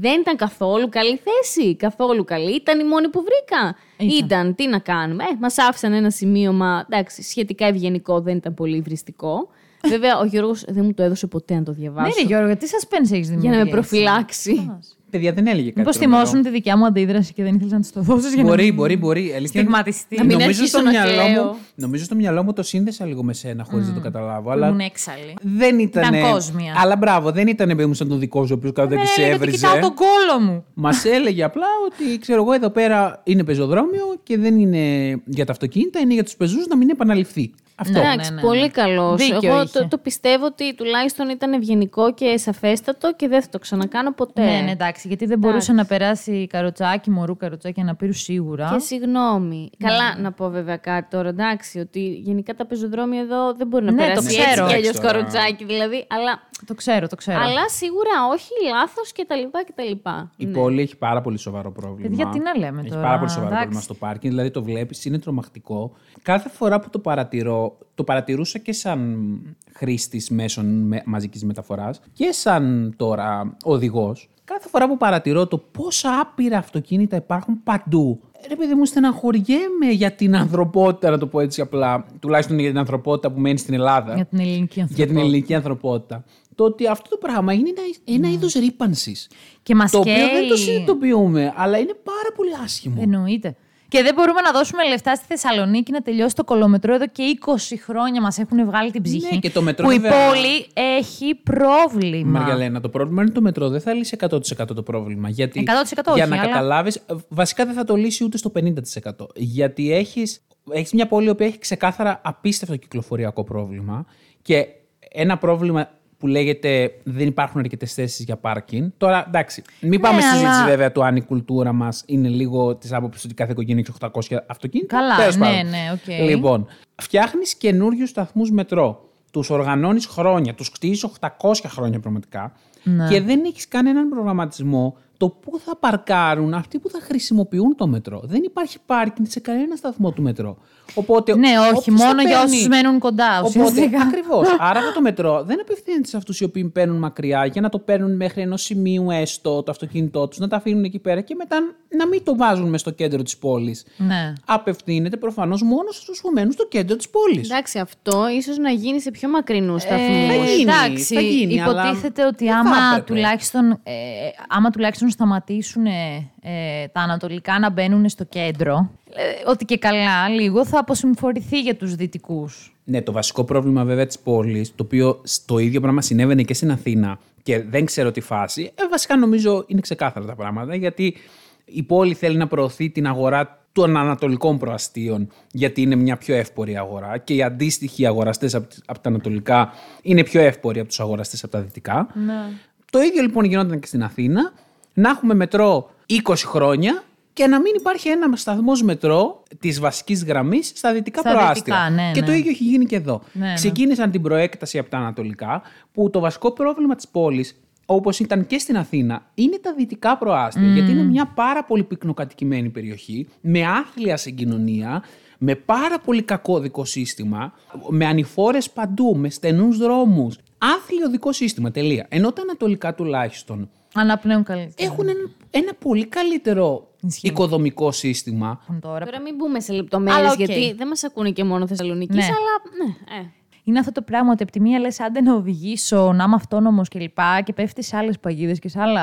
Δεν ήταν καθόλου καλή θέση. Καθόλου καλή. Ήταν η μόνη που βρήκα. Ήταν. Τι να κάνουμε. Ε, Μας άφησαν ένα σημείωμα. Εντάξει, σχετικά ευγενικό, δεν ήταν πολύ υβριστικό. Βέβαια, ο Γιώργος δεν μου το έδωσε ποτέ να το Ναι, διαβάσω. ρε Γιώργο, τι σας παίρνεις έχεις δημιουργήσει. για να με προφυλάξει. Παιδιά δεν έλεγε κάτι. Μήπως τρομερό. θυμώσουν τη δικιά μου αντίδραση και δεν ήθελες να της το δώσεις για Μπορεί, να. μπορεί, μπορεί. Αλήθεια είναι- Στιγματιστεί. Να μην νομίζω, αρχίσω στο να μυαλό κλαίω. μου, νομίζω στο μυαλό μου το σύνδεσα λίγο με σένα χωρίς να το καταλάβω. Αλλά Ήμουν έξαλλη. δεν ήταν. Ήταν κόσμια. Αλλά μπράβο, δεν ήταν παιδί μου σαν τον δικό σου, ο οποίος κάθε Ναι, τη γιατί έβριζε. κοιτάω τον κόλο μου. Μας (laughs) έλεγε απλά ότι ξέρω εγώ εδώ πέρα είναι πεζοδρόμιο και δεν είναι για τα αυτοκίνητα, είναι για τους πεζούς να μην επαναληφθεί. Αυτό. Ναι, Εντάξει, ναι, ναι. πολύ καλός. Δίκιο Εγώ είχε. το, το πιστεύω ότι τουλάχιστον ήταν ευγενικό και σαφέστατο και δεν θα το ξανακάνω ποτέ. Ναι, ναι, εντάξει, γιατί δεν μπορούσε να περάσει καροτσάκι, μωρού καροτσάκι να πήρου σίγουρα. Και συγγνώμη. Ναι. Καλά, να πω βέβαια κάτι τώρα, εντάξει, ότι γενικά τα πεζοδρόμια εδώ δεν μπορεί να Ναι, το περάσει ξέρω. έτσι κι αλλιώς Εντάξει τώρα. καροτσάκι, δηλαδή. Αλλά, Το ξέρω, το ξέρω. αλλά σίγουρα όχι λάθος κτλ. Η Ναι. πόλη έχει πάρα πολύ σοβαρό πρόβλημα. Παιδιά, τι να λέμε έχει τώρα, πάρα πολύ σοβαρό εντάξει. πρόβλημα στο πάρκινγκ. Δηλαδή το βλέπεις, είναι τρομακτικό. Κάθε φορά που το παρατηρώ, το παρατηρούσα και σαν χρήστης μέσων με, μαζικής μεταφοράς και σαν τώρα οδηγός. Κάθε φορά που παρατηρώ το πόσα άπειρα αυτοκίνητα υπάρχουν παντού. Ρε παιδί μου, στεναχωριέμαι για την ανθρωπότητα, να το πω έτσι απλά. Τουλάχιστον για την ανθρωπότητα που μένει στην Ελλάδα. Για την ελληνική Για ανθρωπότητα. την ελληνική ανθρωπότητα. Το ότι αυτό το πράγμα είναι ένα, ένα είδος ρήπανσης. Και μας Το οποίο δεν το καίει. συνειδητοποιούμε, αλλά είναι πάρα πολύ άσχημο. Εννοείται. Και δεν μπορούμε να δώσουμε λεφτά στη Θεσσαλονίκη να τελειώσει το κολομετρό εδώ και 20 χρόνια μας έχουν βγάλει την ψυχή. Ναι, και το μετρό που η βέβαια- πόλη έχει πρόβλημα. Μαργαλένα, το πρόβλημα είναι το μετρό. Δεν θα λύσει 100% το πρόβλημα. Γιατί 100% για όχι, να αλλά- καταλάβεις, βασικά δεν θα το λύσει ούτε στο 50%. Γιατί έχεις έχεις μια πόλη που έχει ξεκάθαρα απίστευτο κυκλοφοριακό πρόβλημα και ένα πρόβλημα που λέγεται δεν υπάρχουν αρκετές θέσεις για πάρκινγκ. Τώρα, εντάξει, μην πάμε στη αλλά- συζήτηση βέβαια του αν η κουλτούρα μας είναι λίγο της άποψης ότι κάθε οικογένεια έχει 800 αυτοκίνητα. Καλά, Τέλος ναι, πάντων. ναι, οκ. Λοιπόν, φτιάχνεις καινούριους σταθμούς μετρό. Τους οργανώνεις χρόνια, τους κτίζει 800 χρόνια πραγματικά. Ναι. Και δεν έχεις κανέναν προγραμματισμό το πού θα παρκάρουν αυτοί που θα χρησιμοποιούν το μετρό. Δεν υπάρχει πάρκινγκ σε κανένα σταθμό του μετρό. Οπότε, Ναι, όχι, όποιος το μόνο για παίρνει- όσους μένουν κοντά. Οπότε, ουσιαστικά. ακριβώς. (laughs) Άρα αυτό το μετρό δεν απευθύνεται σε αυτούς οι οποίοι παίρνουν μακριά για να το παίρνουν μέχρι ενός σημείου έστω το αυτοκίνητό τους, να τα αφήνουν εκεί πέρα και μετά να μην το βάζουν μες στο κέντρο της πόλης. Ναι. Απευθύνεται προφανώς μόνο στου που μένουν στο κέντρο της πόλης. Εντάξει, αυτό ίσως να γίνει σε πιο μακρινούς Ε, σταθμούς. θα γίνει, εντάξει, θα γίνει, αλλά υποτίθεται ότι δεν θα άμα έπρεπε. τουλάχιστον, ε, άμα τουλάχιστον σταματήσουν ε, τα ανατολικά να μπαίνουν στο κέντρο, ε, ότι και καλά λίγο θα αποσυμφορηθεί για τους δυτικούς. Ναι, το βασικό πρόβλημα βέβαια της πόλης, το οποίο το ίδιο πράγμα συνέβαινε και στην Αθήνα και δεν ξέρω τι φάση. Ε, βασικά νομίζω είναι ξεκάθαρα τα πράγματα γιατί η πόλη θέλει να προωθεί την αγορά των ανατολικών προαστίων γιατί είναι μια πιο εύπορη αγορά και οι αντίστοιχοι αγοραστές από, από τα ανατολικά είναι πιο εύποροι από τους αγοραστές από τα δυτικά. Το ίδιο λοιπόν γινόταν και στην Αθήνα. Να έχουμε μετρό 20 χρόνια και να μην υπάρχει ένα σταθμός μετρό της βασικής γραμμής στα δυτικά Στα προάστια. δυτικά, ναι, και ναι. το ίδιο έχει γίνει και εδώ. Ναι, ναι. Ξεκίνησαν την προέκταση από τα ανατολικά, που το βασικό πρόβλημα της πόλης, όπως ήταν και στην Αθήνα, είναι τα δυτικά προάστια. Γιατί είναι μια πάρα πολύ πυκνοκατοικημένη περιοχή, με άθλια συγκοινωνία, με πάρα πολύ κακό οδικό σύστημα, με ανηφόρες παντού, με στενούς δρόμους. Άθλιο οδικό σύστημα, τελεία. Ενώ τα ανατολικά τουλάχιστον Αναπνέουν καλύτερα. έχουν ένα, ένα πολύ καλύτερο Ισχύει. οικοδομικό σύστημα. Τώρα. Τώρα μην μπούμε σε λεπτομέρειες, Αλλά οκ. γιατί δεν μας ακούνε και μόνο Θεσσαλονίκης, Ναι. αλλά. Ναι, ε. Είναι αυτό το πράγμα ότι από τη μία λες άντε να οδηγήσω, να είμαι αυτόνομος και λοιπά και πέφτεις σε άλλες παγίδες και σε άλλα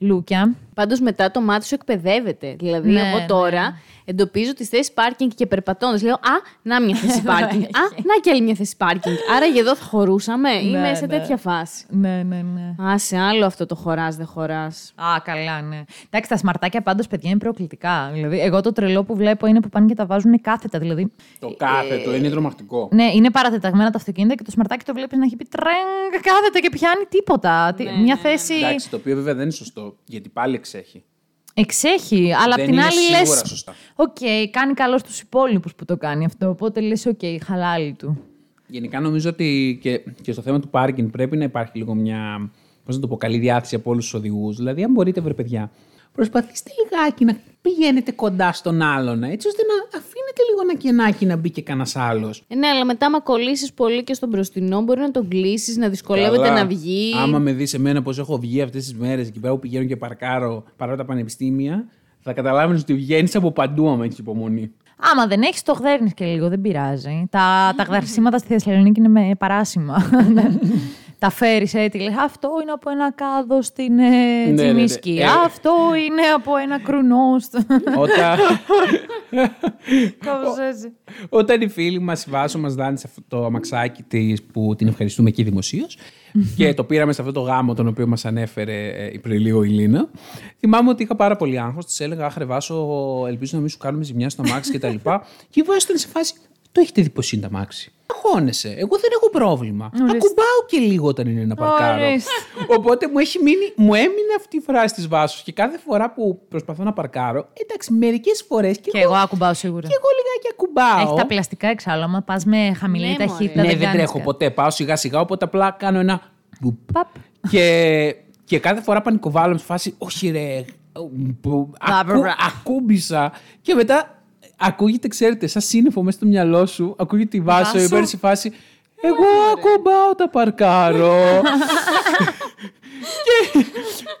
λούκια. Πάντως μετά το μάτι σου εκπαιδεύεται. Δηλαδή, Ναι, εγώ τώρα εντοπίζω τι θέσει πάρκινγκ και περπατώντα. Λέω Α, να μια θέση πάρκινγκ. (laughs) Α, να και άλλη μια θέση πάρκινγκ. Άρα για εδώ θα χωρούσαμε. Είμαι σε ναι. τέτοια φάση. Ναι, ναι, ναι. Α, σε άλλο αυτό το χωράς, δεν χωράς. Α, καλά, ναι. Εντάξει, τα σμαρτάκια πάντως, παιδιά, είναι προκλητικά. Δηλαδή, εγώ το τρελό που βλέπω είναι που πάνε και τα βάζουν κάθετα. Δηλαδή, Το κάθετο είναι τρομακτικό. ναι, είναι παρατεταγμένα τα αυτοκίνητα και το σμαρτάκι το βλέπεις να έχει πει τρέγκ, κάθετα και πιάνει τίποτα. Τι- Μια θέση. Εντάξει, το οποίο βέβαια δεν είναι σωστό, γιατί πάλι εξέχει. Εξέχει, αλλά Δεν απ' την είναι άλλη σίγουρα λες. σωστά. ΟΚ, κάνει καλό στους υπόλοιπους που το κάνει αυτό. Οπότε λες, οκ, χαλάλι του. Γενικά νομίζω ότι και, και στο θέμα του πάρκινγκ πρέπει να υπάρχει λίγο μια, πώς να το πω, καλή διάθεση από όλους τους οδηγούς. Δηλαδή, αν μπορείτε, βρε παιδιά, προσπαθήστε λιγάκι να πηγαίνετε κοντά στον άλλον, έτσι ώστε να αφήνετε λίγο ένα κενάκι να μπει και κανένας άλλος. Ε, ναι, αλλά μετά, άμα κολλήσεις πολύ και στον μπροστινό, μπορεί να τον κλείσεις, να δυσκολεύεται να βγει. Άμα με δεις εμένα πώς έχω βγει αυτές τις μέρες εκεί πέρα που πηγαίνω και παρκάρω παρά τα πανεπιστήμια, θα καταλάβει ότι βγαίνεις από παντού άμα έχεις υπομονή. Άμα δεν έχεις, το γδέρνεις και λίγο, δεν πειράζει. Τα, τα γδαρσίματα στη Θεσσαλονίκη είναι με παράσημα. (laughs) (laughs) (laughs) τα φέρεις έτοιλε. Αυτό είναι από ένα κάδο στην ε, ναι, ναι. Τσιμισκή. Ε. Αυτό είναι από ένα κρουνό. στο- Όταν, Κάπως έτσι. όταν η φίλη μας, η Βάσο, μας δάνεισε αυτό το αμαξάκι της που την ευχαριστούμε εκεί δημοσίως και το πήραμε σε αυτό το γάμο τον οποίο μας ανέφερε ε, η πρελίγο η Λίνα. Θυμάμαι ότι είχα πάρα πολύ άγχος. Της έλεγα: Αχ, ρε Βάσο, ελπίζω να μην σου κάνουμε ζημιά στο αμάξι κτλ. (laughs) Και η Βάσο ήταν σε φάση: Το έχετε δει πως είναι το αμάξι; Αγχώνεσαι. Εγώ δεν έχω πρόβλημα. Ακουμπάω και λίγο όταν είναι να παρκάρω. Ορίστε. Οπότε μου, έχει μείνει, μου έμεινε αυτή η φράση της Βάσο και κάθε φορά που προσπαθώ να παρκάρω, εντάξει, μερικές φορές και, Και εγώ ακουμπάω σίγουρα. και εγώ λιγάκι ακουμπάω. Έχει τα πλαστικά εξάλλου. Άμα πας με χαμηλή Ναι, μωρέ. ταχύτητα. Ναι, δεν κάνεις τρέχω κάτι. ποτέ. Πάω σιγά σιγά, οπότε απλά κάνω ένα. μπουπ. Παπ. και, και κάθε φορά πανικοβάλλω στη φάση, όχι ρε. που- ακού- Μπράβο. ακούμπησα. Και μετά ακούγεται, ξέρετε, σαν σύννεφο μέσα στο μυαλό σου, ακούγεται η βάσο, η Βάσο. οποία είναι σε φάση. Εγώ ακουμπάω τα παρκάρω. (laughs) και,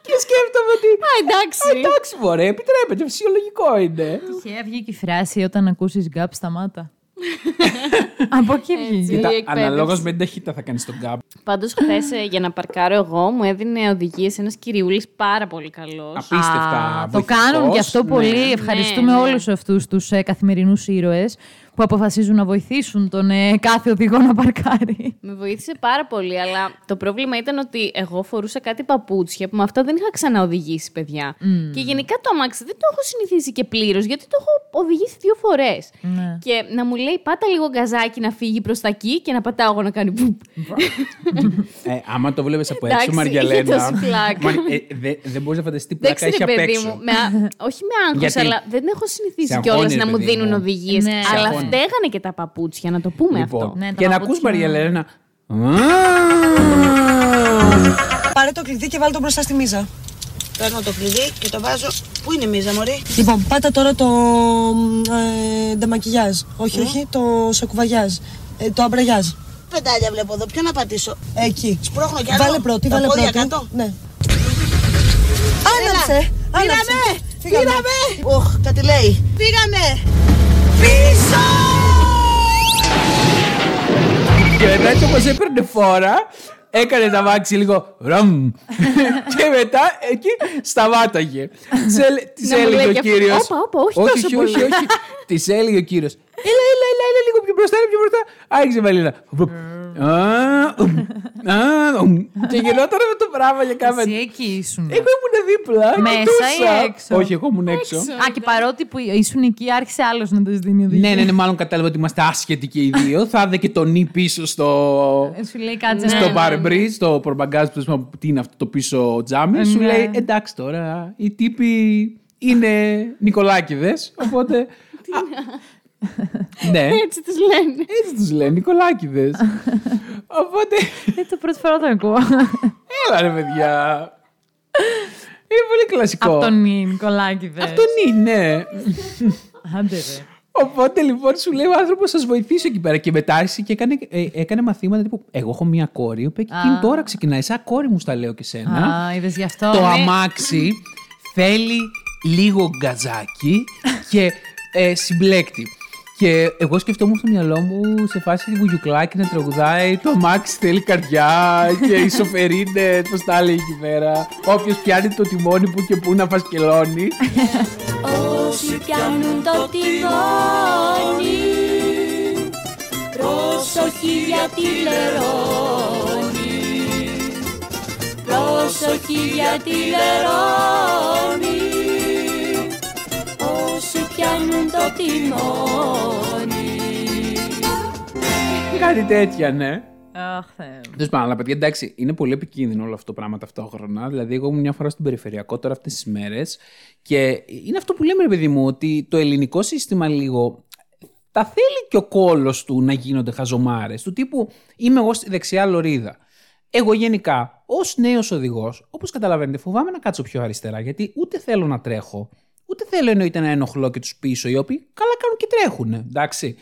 και σκέφτομαι ότι. Α, εντάξει. «Α, Εντάξει, μωρέ, επιτρέπεται, φυσιολογικό είναι. Τυχαία βγήκε η φράση όταν ακούσεις γκάπ σταμάτα. (laughs) (laughs) Από εκεί βγήκε. Κοίτα, εκπαίδευση. αναλόγως με την ταχύτητα θα κάνεις τον γκάμπ. Πάντως, χθες για να παρκάρω εγώ, μου έδινε οδηγίες ένας κυριούλης πάρα πολύ καλός. Απίστευτα. Α, το βοηθητικός. κάνουν και αυτό Ναι. πολύ. Ευχαριστούμε ναι, ναι. όλους αυτούς τους ε, καθημερινούς ήρωες που αποφασίζουν να βοηθήσουν τον ε, κάθε οδηγό να παρκάρει. Με βοήθησε πάρα πολύ, αλλά το πρόβλημα ήταν ότι εγώ φορούσα κάτι παπούτσια που με αυτά δεν είχα ξαναοδηγήσει, παιδιά. Και γενικά το αμάξι δεν το έχω συνηθίσει και πλήρως, γιατί το έχω οδηγήσει δύο φορές. Ναι. Και να μου λέει, πάτα λίγο γκαζάκι να φύγει προς τα εκεί και να πατάω εγώ να κάνει πουπ. Ε, άμα το βλέπεις από Εντάξει, έξω, Μαριαλένα. είχε τόση πλάκα. Μα- ε, δε- δεν μπορείς να φανταστείς τι Δεν πλάκα έχει ξέρει, απ' παιδί έξω. μου. Με, α- όχι με άγχος, Γιατί; αλλά δεν έχω συνηθίσει Σε κιόλας αγχώνει, να ρε μου παιδί δίνουν μου. οδηγίες. Ναι, σε αλλά αγχώνει. φταίγανε και τα παπούτσια, να το πούμε Λοιπόν, αυτό. Ναι, τα και να ακούς παπούτσια. Μαριαλένα. Πάρε το κλειδί και βάλε το μπροστά στη μίζα. Παίρνω το κλειδί και το βάζω. Πού είναι η μίζα, Μωρή; Λοιπόν, πάτα τώρα το ε, ντεμακιγιάζ. Όχι, όχι, το σοκουβαγιάζ. Ε, το αμπραγιάζ. Πεντάλια βλέπω εδώ. Ποιο να πατήσω; Εκεί. Σπρώχνω κι άλλο. Βάλε πρώτη, Τα βάλε πόδια πρώτη. κάτω. Ναι. Άναψε! Άναψε! Πήγαμε! Φύγαμε. Πήγαμε! Οχ, κάτι λέει. Πήγαμε! Πίσω! Και μετά έτσι όπως έπαιρνε φόρα, έκανε τα μάξι λίγο ραμ. και μετά εκεί σταμάταγε. Της έλε- Της Να μου έλεγε λέει ο και αυτό, κύριος. «Όπα, όπα, όχι όχι, τόσο όχι, πολύ». όχι, όχι. Της έλεγε ο κύριος. Έλα, έλα, έλα, έλα, λίγο πιο μπροστά, πιο μπροστά. Άρχισε η Βαλίνα. Α, ουμ, α, ουμ. Και γινόταν με το πράγμα για κάμερα. Εσύ εκεί ήσουν. Εγώ ήμουν δίπλα. Μέσα κοιτούσα. ή έξω; Όχι, εγώ ήμουν έξω. Α, και παρότι που ήσουν εκεί, άρχισε άλλος να το δίνει οδηγία. Ναι, ναι, ναι, μάλλον κατάλαβα ότι είμαστε άσχετοι και οι δύο. Θα είδε και το νι πίσω στο, Ε, Σου λέει κάτσε στο να- bar breeze, στο πορμπαγκάζ που θες τι είναι αυτό το πίσω τζάμι. Σου Ναι. λέει εντάξει τώρα, οι τύποι είναι Νικολάκηδες, οπότε... Α, ναι, (laughs) Έτσι τους λένε. έτσι τους λένε, Νικολάκηδες. (laughs) οπότε, Ε, το πρώτη φορά το ακούω. (laughs) έλα ρε παιδιά. Είναι πολύ κλασικό. Από τον Νικολάκη, δε. Αυτό είναι, ναι. Άντε, ρε. Οπότε λοιπόν σου λέει ο άνθρωπος, σα βοηθήσω εκεί πέρα. Και μετά άρχισε και έκανε, ε, έκανε μαθήματα τύπου. Εγώ έχω μία κόρη, η οποία και εκείνη Α. τώρα ξεκινάει. Σαν κόρη μου στα λέω και σένα. Α, είδες γι' αυτό. το Ναι. αμάξι (clears throat) θέλει λίγο γκαζάκι και ε, συμπλέκτη. Και εγώ σκεφτόμουν στο μυαλό μου σε φάση βουγιουκλάκι να τραγουδάει. Το αμάξι θέλει καρδιά και η σοφερίνε, πώς τα έλεγε εκεί πέρα. Όποιος πιάνει το τιμόνι που και που να φασκελώνει. Όσοι πιάνουν το τιμόνι Προσοχή γιατί λερώνει Προσοχή γιατί λερώνει Όσοι πιάνουν το τιμόνι Κάτι τέτοια, ναι. Αχ, Θεέ μου. Τέλος πάντων, αλλά παιδιά, εντάξει, είναι πολύ επικίνδυνο όλο αυτό το πράγμα ταυτόχρονα. Δηλαδή, εγώ ήμουν μια φορά στον περιφερειακό τώρα αυτές τις μέρες και είναι αυτό που λέμε, ρε παιδί μου, ότι το ελληνικό σύστημα λίγο τα θέλει και ο κόλος του να γίνονται χαζομάρες. Του τύπου είμαι εγώ στη δεξιά λωρίδα. Εγώ γενικά, ως νέος οδηγός, όπως καταλαβαίνετε, φοβάμαι να κάτσω πιο αριστερά γιατί ούτε θέλω να τρέχω, ούτε θέλω εννοείται να ενοχλώ και τους πίσω, οι οποίοι καλά κάνουν και τρέχουν, εντάξει.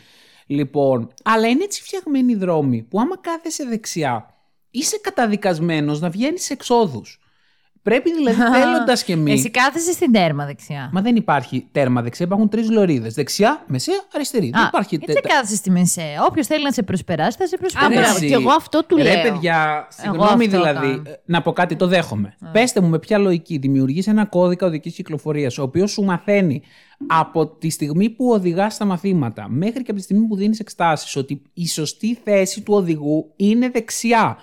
Λοιπόν, αλλά είναι έτσι φτιαγμένοι οι δρόμοι που άμα κάθεσαι δεξιά, είσαι καταδικασμένος να βγαίνεις σε εξόδους. Πρέπει δηλαδή (laughs) θέλοντας και εμεί. Εσύ κάθεσαι στην τέρμα δεξιά. Μα δεν υπάρχει τέρμα δεξιά, υπάρχουν τρεις λωρίδες. Δεξιά, μεσαία, αριστερή. δεν υπάρχει γιατί δεν κάθεσαι στη μεσαία. Όποιος θέλει να σε προσπεράσει, θα σε Α, προσπεράσει. μπράβο, Εσύ. και εγώ αυτό του Ρε λέω. παιδιά, συγγνώμη αυτό δηλαδή, κάνω. ε, να πω κάτι, το δέχομαι. Πέστε μου με ποια λογική δημιουργείς ένα κώδικα οδικής κυκλοφορίας, ο οποίος σου μαθαίνει από τη στιγμή που οδηγάς στα μαθήματα μέχρι και από τη στιγμή που δίνεις εξτάσει ότι η σωστή θέση του οδηγού είναι δεξιά.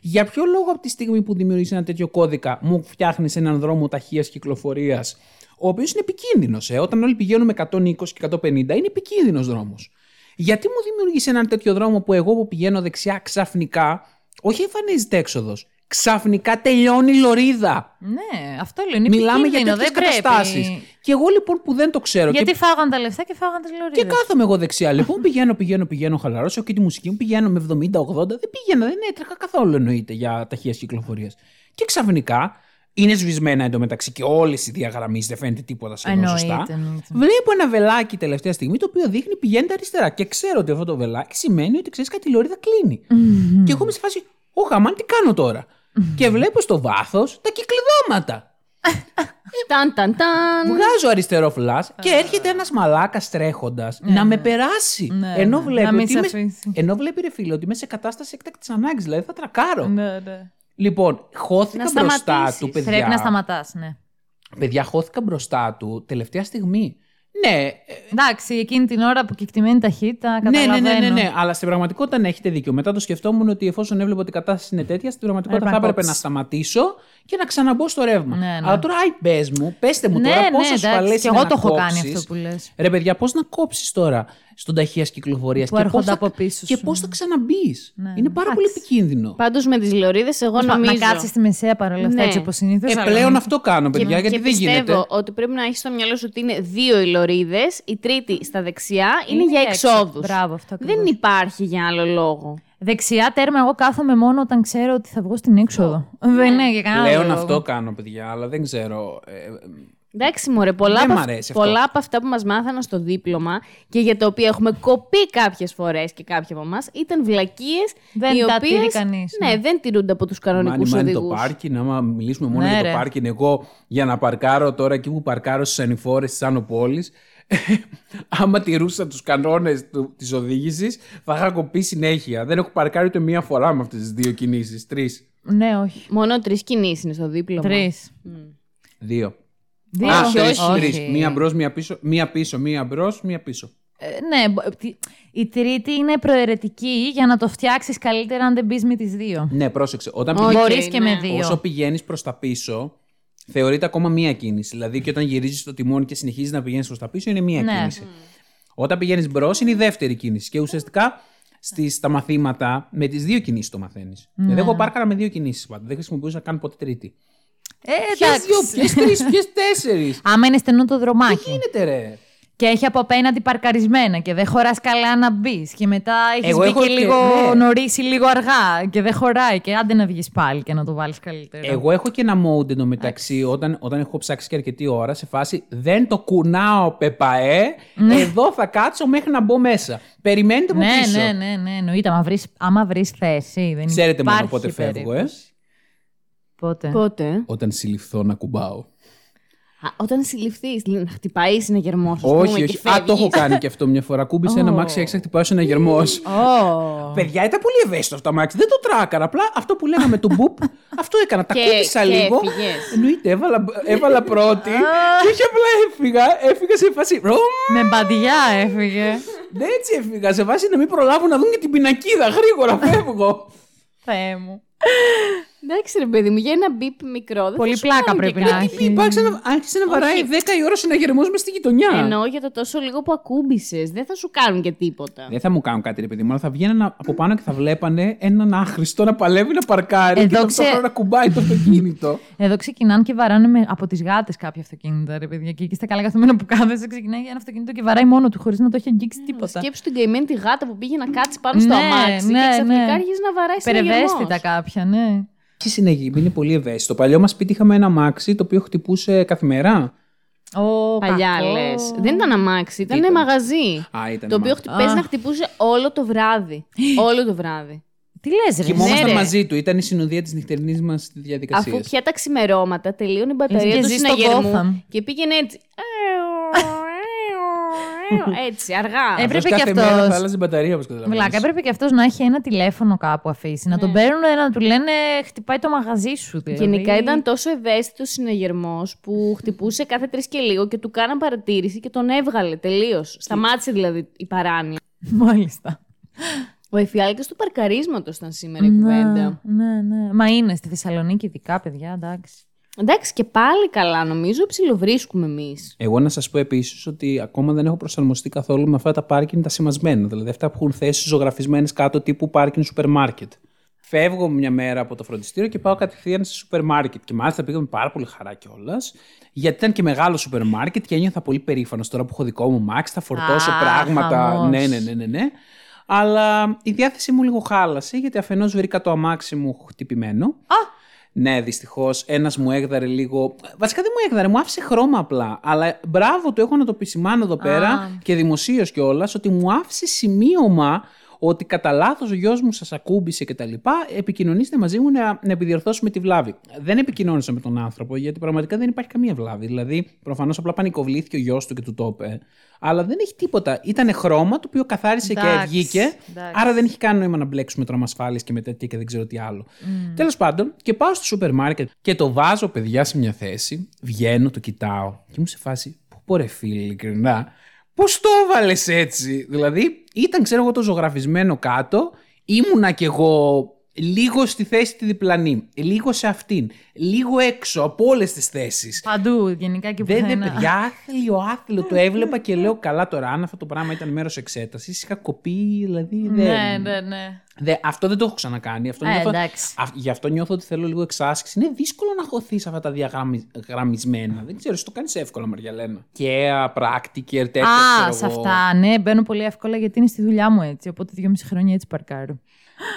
Για ποιο λόγο από τη στιγμή που δημιουργείς ένα τέτοιο κώδικα μου φτιάχνεις έναν δρόμο ταχείας κυκλοφορίας, ο οποίος είναι επικίνδυνος. Ε; Όταν όλοι πηγαίνουμε 120 και 150, είναι επικίνδυνος δρόμος. Γιατί μου δημιουργείς έναν τέτοιο δρόμο που εγώ που πηγαίνω δεξιά ξαφνικά, όχι εμφανίζεται έξοδος. Ξαφνικά τελειώνει η λωρίδα. Ναι, αυτό λέω. Είναι Μιλάμε για επικίνδυνο, τέτοιες δεν πρέπει. καταστάσεις. Και εγώ λοιπόν που δεν το ξέρω. Γιατί Και, φάγαν τα λεφτά και φάγαν τις λωρίδες. και κάθομαι εγώ δεξιά. Λοιπόν, (laughs) πηγαίνω, πηγαίνω, πηγαίνω, χαλαρώσω και τη μουσική μου πηγαίνω με 70-80. Δεν πήγαινα, δεν έτρεχα καθόλου εννοείται για ταχεία κυκλοφορία. Και ξαφνικά είναι σβησμένα εντωμεταξύ και όλες οι διαγραμμές, δεν φαίνεται τίποτα σχεδόν σωστά. Εννοείται, εννοείται. Βλέπω ένα βελάκι τελευταία στιγμή το οποίο δείχνει πηγαίνετε αριστερά. Και ξέρω ότι αυτό το βελάκι σημαίνει ότι ξέρεις κάτι η λωρίδα κλείνει. Και εγώ είμαι σε φάση, Ω γαμάν, τι κάνω τώρα; Και βλέπω στο βάθος τα κυκλειδώματα. (laughs) Ταν, ταν, ταν. Βγάζω αριστερό φλας και έρχεται ένας μαλάκας τρέχοντας να με περάσει. Ναι, ενώ, ναι. βλέπει Να μην ότι σε είμαι- αφήσει. ενώ βλέπει ρε φίλε ότι είμαι σε κατάσταση έκτακτης ανάγκης. Δηλαδή θα τρακάρω. Ναι, ναι. Λοιπόν, χώθηκα Να μπροστά σταματήσεις. του, παιδιά. Πρέπει να σταματάς, ναι. Παιδιά, χώθηκα μπροστά του τελευταία στιγμή. Ναι, ε, Εντάξει, εκείνη την ώρα που κεκτημένη ταχύτητα, ναι, ναι, καταλαβαίνω. ναι, ναι, ναι, αλλά στην πραγματικότητα ναι, έχετε δίκιο. Μετά το σκεφτόμουν ότι εφόσον έβλεπα ότι η κατάσταση είναι τέτοια, στην πραγματικότητα Έπρεπε θα να έπρεπε να κόψεις. σταματήσω και να ξαναμπω στο ρεύμα. Ναι, ναι. Αλλά τώρα, άι, πες μου, πέστε μου Ναι, τώρα ναι, πόσο εντάξει, ασφαλέ και εγώ το έχω κάνει αυτό που λες. Ρε παιδιά, πώς να κόψεις τώρα στον ταχεία κυκλοφορίας Που και έρχονται πώς θα, από πίσω και σου. πώς θα ξαναμπεί. Ναι, είναι πάρα πολύ εντάξει. επικίνδυνο. Πάντως με τις λωρίδε, εγώ Πώς να- νομίζω. Να κάτσεις στη μεσαία παρόλα αυτά Ναι. έτσι όπως συνήθως. Ε, πλέον αυτό κάνω, παιδιά, γιατί και δεν πιστεύω γίνεται. ότι πρέπει να έχεις στο μυαλό σου ότι είναι δύο οι λωρίδες, η τρίτη στα δεξιά είναι, Είναι για για έξω. εξόδους. Μπράβο, αυτό ακριβώς. Δεν υπάρχει για άλλο λόγο. Δεξιά τέρμα, εγώ κάθομαι μόνο όταν ξέρω ότι θα βγω στην έξοδο. Δεν είναι για κανένα Πλέον λόγο. αυτό κάνω, παιδιά, αλλά δεν ξέρω. Ε, Εντάξει, μωρέ, πολλά, Δεν από, μ' αυ- αρέσει αυτό. πολλά από αυτά που μας μάθαναν στο δίπλωμα και για τα οποία έχουμε κοπεί κάποιες φορές και κάποιοι από εμάς ήταν βλακίες. Δεν οι τα οποίες, τηρεί κανείς, Ναι, ναι. δεν τηρούνται από τους κανονικούς Μάνι, μάνι το οδηγούς. πάρκινγκ, άμα μιλήσουμε μόνο Ναι, για ρε. το πάρκινγκ, εγώ για να παρκάρω τώρα εκεί που παρκάρω στις ανηφόρες της Άνω Πόλης, άμα τηρούσα τους κανόνες της οδήγησης, θα είχα κοπεί συνέχεια. Δεν έχω παρκάρει ούτε μία φορά με αυτές τις δύο κινήσεις. Τρεις. Ναι, όχι. Μόνο τρεις κινήσεις είναι στο δίπλωμα. Τρεις. Δύο. Δύο. Α, όχι, τρεις, όχι. τρεις. Μία μπρος, μία πίσω, μία πίσω, μία μπρος, μία πίσω. Ε, ναι, μπο- τι- η τρίτη είναι προαιρετική για να το φτιάξεις καλύτερα αν δεν μπεις με τις δύο. Ναι, πρόσεξε. Όταν ΟΚ, πηγαίνεις- Μπορείς και ναι. με δύο. Όσο πηγαίνεις προς τα πίσω, θεωρείται ακόμα μία κίνηση. Δηλαδή και όταν γυρίζεις το τιμόνι και συνεχίζεις να πηγαίνεις προς τα πίσω, είναι μία Ναι. κίνηση. Όταν πηγαίνεις μπρος, είναι η δεύτερη κίνηση. Και ουσιαστικά στις, στα μαθήματα με τις δύο κινήσεις το μαθαίνεις. Ναι. Δηλαδή, εγώ πάρκαρα με δύο κινήσεις πάντα. Δεν χρησιμοποιούσα καν ποτέ τρίτη. Ε, Ποιες εντάξει. δύο, ποιες τρεις, ποιες τέσσερις. Άμα είναι στενό το Τι δρομάκι γίνεται, ρε; Και έχει από απέναντι παρκαρισμένα και δεν χωράς καλά να μπεις και μετά έχεις Εγώ μπει έχω και και- λίγο ναι. νωρί ή λίγο αργά και δεν χοράει και άντε να βγεις πάλι και να το βάλεις καλύτερα. Εγώ έχω και ένα mode εντωμεταξύ όταν, όταν έχω ψάξει και αρκετή ώρα σε φάση δεν το κουνάω πεπαέ, εδώ θα κάτσω μέχρι να μπω μέσα. Περιμένετε από ναι, πίσω. ναι, ναι, ναι, εννοείται. Άμα βρεις, άμα βρεις θέση. Δεν Ξέρετε μόνο υπάρχει πότε φεύγω, ε. περίπτωση. Πότε; Πότε; Όταν συλληφθώ να κουμπάω. Α, όταν συλληφθείς, να χτυπάει συναγερμό. όχι, όχι. Α, το έχω κάνει και αυτό μια φορά. Κούμπησε ένα Ω. μάξι έξι, χτυπάω ένα γερμός. Oh. Παιδιά, ήταν πολύ ευαίσθητο αυτό το μάξι. Δεν το τράκαρα. Απλά αυτό που λέγαμε το μπουπ, αυτό έκανα. Τα Και- κούμπησα και λίγο. έφυγες. Εννοείται, έβαλα, έβαλα πρώτη. και όχι απλά έφυγα. Έφυγα σε φάση. Ρομ, Με μπαντιά έφυγε. Ναι, έτσι έφυγα. Σε φάση να μην προλάβουν να δουν και την πινακίδα. Γρήγορα φεύγω. Θεέ μου. Εντάξει, ρε παιδί μου, για ένα μπιπ μικρό. Δεν Πολύ θα σου πλάκα κάνουν και πρέπει να κάτι. έχει. Υπάρξε να, άρχισε να βαράει 10 η ώρα συναγερμό μες στη γειτονιά. Εννοώ για το τόσο λίγο που ακούμπησες. Δεν θα σου κάνουν και τίποτα. Δεν θα μου κάνουν κάτι, ρε παιδί μου, αλλά θα βγαίνανε από πάνω και θα βλέπανε έναν άχρηστο να παλεύει να παρκάρει Εδώ και ξε- ταυτόχρονα να κουμπάει το αυτοκίνητο. (laughs) Εδώ ξεκινάνε και βαράνε με, από τις γάτες κάποια αυτοκίνητα, ρε παιδιά. Και εκεί στα καλά καθημερινά που κάθεσαι, ξεκινάει ένα αυτοκίνητο και βαράει μόνο του χωρίς να το έχει αγγίξει τίποτα. Σκέψου την καημένη τη γάτα που πήγε να κάτσει πάνω στο Ναι, αμάξι ναι, και ξαφνικά ναι. άρχισε να βαράει Περευαίσθητα συναγερμός. κάποια, ναι. Και συνεχίζει, είναι πολύ ευαίσθητο. Στο παλιό μας σπίτι είχαμε ένα μάξι το οποίο χτυπούσε καθημερινά. Ω, Παλιά κακό. λες. Δεν ήταν αμάξι, ήταν Ήταν; μαγαζί. Α, ήταν το οποίο αμάξι. χτυπ- παίζει Α. να χτυπούσε όλο το βράδυ. (gasps) όλο το βράδυ. Τι λες ρε. Κοιμόμασταν ρε. μαζί του. Ήταν η συνοδεία της νυχτερινής μας διαδικασίας. Αφού πια τα ξημερώματα τελείωνε η μπαταρία Λες και του ζει στο συναγερμού Gotham. και πήγαινε έτσι. (laughs) έτσι, αργά. Ε, Έπρεπε και κάθε αυτός. μέρα θα άλλαζε μπαταρία, όπως καταλαβαίνεις. Βλάκα, έπρεπε και αυτός να έχει ένα τηλέφωνο κάπου αφήσει. Να τον παίρνουν να του λένε χτυπάει το μαγαζί σου. Δηλαδή. Γενικά ήταν τόσο ευαίσθητος συναγερμός που χτυπούσε κάθε τρεις και λίγο και του κάναν παρατήρηση και τον έβγαλε τελείως. Σταμάτησε δηλαδή η παράνοια. Μάλιστα. Ο εφιάλτης του παρκαρίσματος ήταν σήμερα η κουβέντα. ναι, ναι. Μα είναι στη Θεσσαλονίκη ειδικά, παιδιά, εντάξει. Εντάξει, και πάλι καλά, νομίζω ψιλοβρίσκουμε εμείς. Εγώ να σας πω επίσης ότι ακόμα δεν έχω προσαρμοστεί καθόλου με αυτά τα πάρκινγκ τα σημασμένα. Δηλαδή αυτά που έχουν θέσεις ζωγραφισμένες κάτω τύπου πάρκινγκ σούπερ μάρκετ. Φεύγω μια μέρα από το φροντιστήριο και πάω κατευθείαν σε σούπερ μάρκετ. Και μάλιστα πήγα με πάρα πολύ χαρά κιόλας. Γιατί ήταν και μεγάλο σούπερ μάρκετ και ένιωθα πολύ περήφανος τώρα που έχω δικό μου μάξ. Θα φορτώσω Α, πράγματα. χαμός. Ναι, ναι, ναι, ναι, ναι. Αλλά η διάθεσή μου λίγο χάλασε γιατί αφενός βρήκα το αμάξι μου χτυπημένο. Α! Ναι, δυστυχώς. Ένας μου έγδαρε λίγο. Βασικά δεν μου έγδαρε, μου άφησε χρώμα απλά. Αλλά μπράβο του, έχω να το επισημάνω εδώ πέρα και δημοσίως κιόλας ότι μου άφησε σημείωμα ότι κατά λάθος ο γιος μου σας ακούμπησε κτλ. Επικοινωνήστε μαζί μου να, να επιδιορθώσουμε τη βλάβη. Δεν επικοινώνησα με τον άνθρωπο γιατί πραγματικά δεν υπάρχει καμία βλάβη. Δηλαδή, προφανώς απλά πανικοβλήθηκε ο γιος του και του το είπε. Αλλά δεν έχει τίποτα. Ήταν χρώμα το οποίο καθάρισε και Εντάξει, βγήκε. εντάξει. Άρα δεν έχει καν νόημα να μπλέξουμε τρόμα ασφάλειας και με τέτοια και δεν ξέρω τι άλλο. Τέλος πάντων, και πάω στο σούπερ μάρκετ και το βάζω, παιδιά, σε μια θέση. Βγαίνω, το κοιτάω και μου σε φάση. Πού πω ρε φίλε, ειλικρινά. Πώς το έβαλες έτσι; Δηλαδή, ήταν, ξέρω εγώ, το ζωγραφισμένο κάτω. Ήμουνα κι εγώ λίγο στη θέση τη διπλανή. Λίγο σε αυτήν. Λίγο έξω από όλες τις θέσεις. Παντού, γενικά και Δεν, δεν, πουθενά. παιδιά, άθλιο, άθλιο. Το έβλεπα και λέω καλά τώρα. Αν αυτό το πράγμα ήταν μέρος εξέτασης, είχα κοπεί, δηλαδή. Δεν... Ναι, ναι, ναι. Δε, αυτό δεν το έχω ξανακάνει. Αυτό Ε, νιώθω, εντάξει. α, γι' αυτό νιώθω ότι θέλω λίγο εξάσκηση. Είναι δύσκολο να χωθεί αυτά τα διαγραμμισμένα. Δεν ξέρω, εσύ το κάνεις εύκολα, Μαριαλένα. Και πράκτικερ, τέτοια. Α, ξέρω σε εγώ. αυτά, ναι, μπαίνω πολύ εύκολα γιατί είναι στη δουλειά μου έτσι. Οπότε δυόμιση χρόνια έτσι παρκάρω.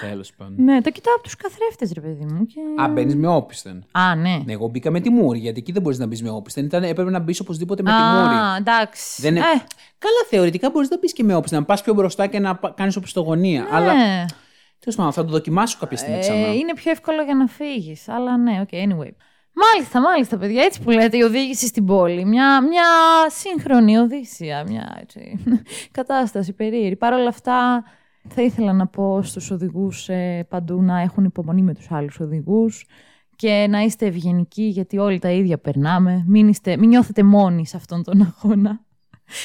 Τέλος πάντων. Ναι, το κοιτάω από τους καθρέφτες, ρε παιδί μου. Και... Α, μπαίνεις με όπισθεν. Α, ναι. Ναι, εγώ μπήκα με τη μούρη, γιατί εκεί δεν μπορείς να μπεις με όπισθεν. Ήταν, έπρεπε να μπεις οπωσδήποτε με τη μούρη. Α, εντάξει. Δεν είναι... Ε, Καλά, θεωρητικά μπορείς να μπεις και με όπισθεν. Να πας πιο μπροστά και να κάνεις οπισθογωνία. Αλλά ναι. τέλος πάντων, θα το δοκιμάσω κάποια στιγμή ξανά. Ε, είναι πιο εύκολο για να φύγεις. Αλλά ναι, ok, anyway. Μάλιστα, μάλιστα, παιδιά. Έτσι που λέτε, η οδήγηση στην πόλη. Μια, μια σύγχρονη οδύσσια. Μια έτσι, (laughs) κατάσταση περίεργη. Παρ' όλα αυτά, θα ήθελα να πω στους οδηγούς ε, παντού να έχουν υπομονή με τους άλλους οδηγούς και να είστε ευγενικοί γιατί όλοι τα ίδια περνάμε. Μην, είστε, μην νιώθετε μόνοι σε αυτόν τον αγώνα.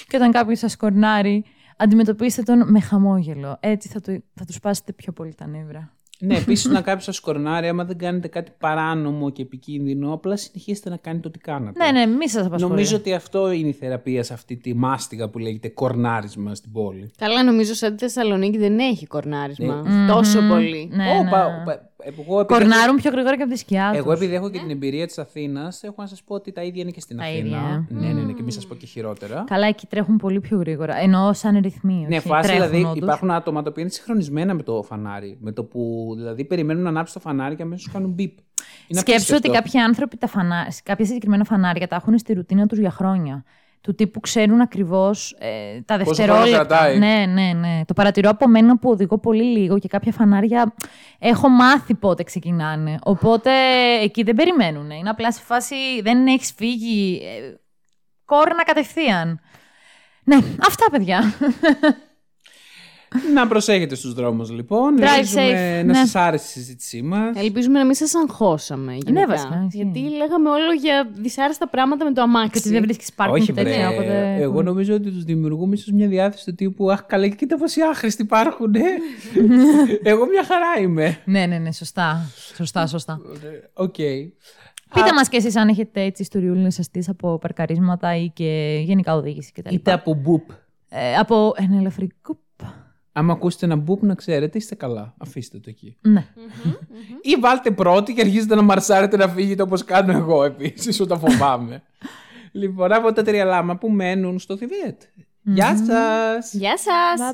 Και όταν κάποιος σας κορνάρει, αντιμετωπίστε τον με χαμόγελο. Έτσι θα, του, θα τους σπάσετε πιο πολύ τα νεύρα. Ναι, επίσης να κάποιο σα κορνάρει, άμα δεν κάνετε κάτι παράνομο και επικίνδυνο, απλά συνεχίστε να κάνετε ό,τι κάνατε. Ναι, ναι, μη σας απασχολεί. Νομίζω ότι αυτό είναι η θεραπεία σε αυτή τη μάστιγα που λέγεται κορνάρισμα στην πόλη. Καλά, νομίζω σαν τη Θεσσαλονίκη δεν έχει κορνάρισμα. Ναι. Τόσο πολύ. Ναι, Ω, ναι. πα- πα- εγώ επειδή Κορνάρουν πιο γρήγορα και από τη σκιά τους. Εγώ επειδή έχω και την εμπειρία της Αθήνας, έχω να σας πω ότι τα ίδια είναι και στην Τα Αθήνα. ίδια. Ναι, ναι, ναι, και μην σας πω και χειρότερα. Καλά, εκεί τρέχουν πολύ πιο γρήγορα. Εννοώ σαν ρυθμοί. Ναι, όχι, φάση τρέχουν δηλαδή όντως. υπάρχουν άτομα τα οποία είναι συγχρονισμένα με το φανάρι. Με το που δηλαδή περιμένουν να ανάψει το φανάρι και αμέσως κάνουν μπίπ. Είναι Σκέψου ότι απίστευτο. κάποιοι άνθρωποι τα φανά... κάποια συγκεκριμένα φανάρια τα έχουν στη ρουτίνα τους για χρόνια. Του τύπου ξέρουν ακριβώς ε, τα Πόσο δευτερόλεπτα. χρόνος κρατάει. Ναι, ναι, ναι. Το παρατηρώ από μένα που οδηγώ πολύ λίγο και κάποια φανάρια έχω μάθει πότε ξεκινάνε. Οπότε εκεί δεν περιμένουν. Είναι απλά σε φάση δεν έχεις φύγει. Ε, κόρνα κατευθείαν. Ναι, αυτά παιδιά. Να προσέχετε στους δρόμους λοιπόν. Drive Ελπίζουμε safe, να ναι. σας άρεσε η συζήτησή μας. Ελπίζουμε να μην σας αγχώσαμε. Γενικά. βασικά, ισχύει. Γιατί λέγαμε όλο για δυσάρεστα πράγματα με το αμάξι. Και ότι δεν βρίσκεις πάρκινγκ Όχι, βρε. τέτοια. Οπότε... Εγώ νομίζω ότι τους δημιουργούμε ίσως μια διάθεση του τύπου Αχ, καλά, κοίτα πόσοι άχρηστοι υπάρχουν. ε». (laughs) Εγώ μια χαρά είμαι. Ναι, ναι, ναι, σωστά. Σωστά, σωστά. ΟΚ. Πείτε μας και εσείς αν έχετε έτσι ιστοριούλες αστείες από παρκαρίσματα ή και γενικά οδήγηση κτλ. Είτε από μπουπ. Ε, από ένα ελαφρικό. Άμα ακούσετε ένα μπουπ να ξέρετε, είστε καλά. Αφήστε το εκεί. Ναι. Ή βάλτε πρώτη και αρχίζετε να μαρσάρετε να φύγετε όπως κάνω εγώ επίσης όταν φοβάμαι. (laughs) λοιπόν, από τα τρία λάμα που μένουν στο Θιβέτ. Γεια σας! Γεια σας!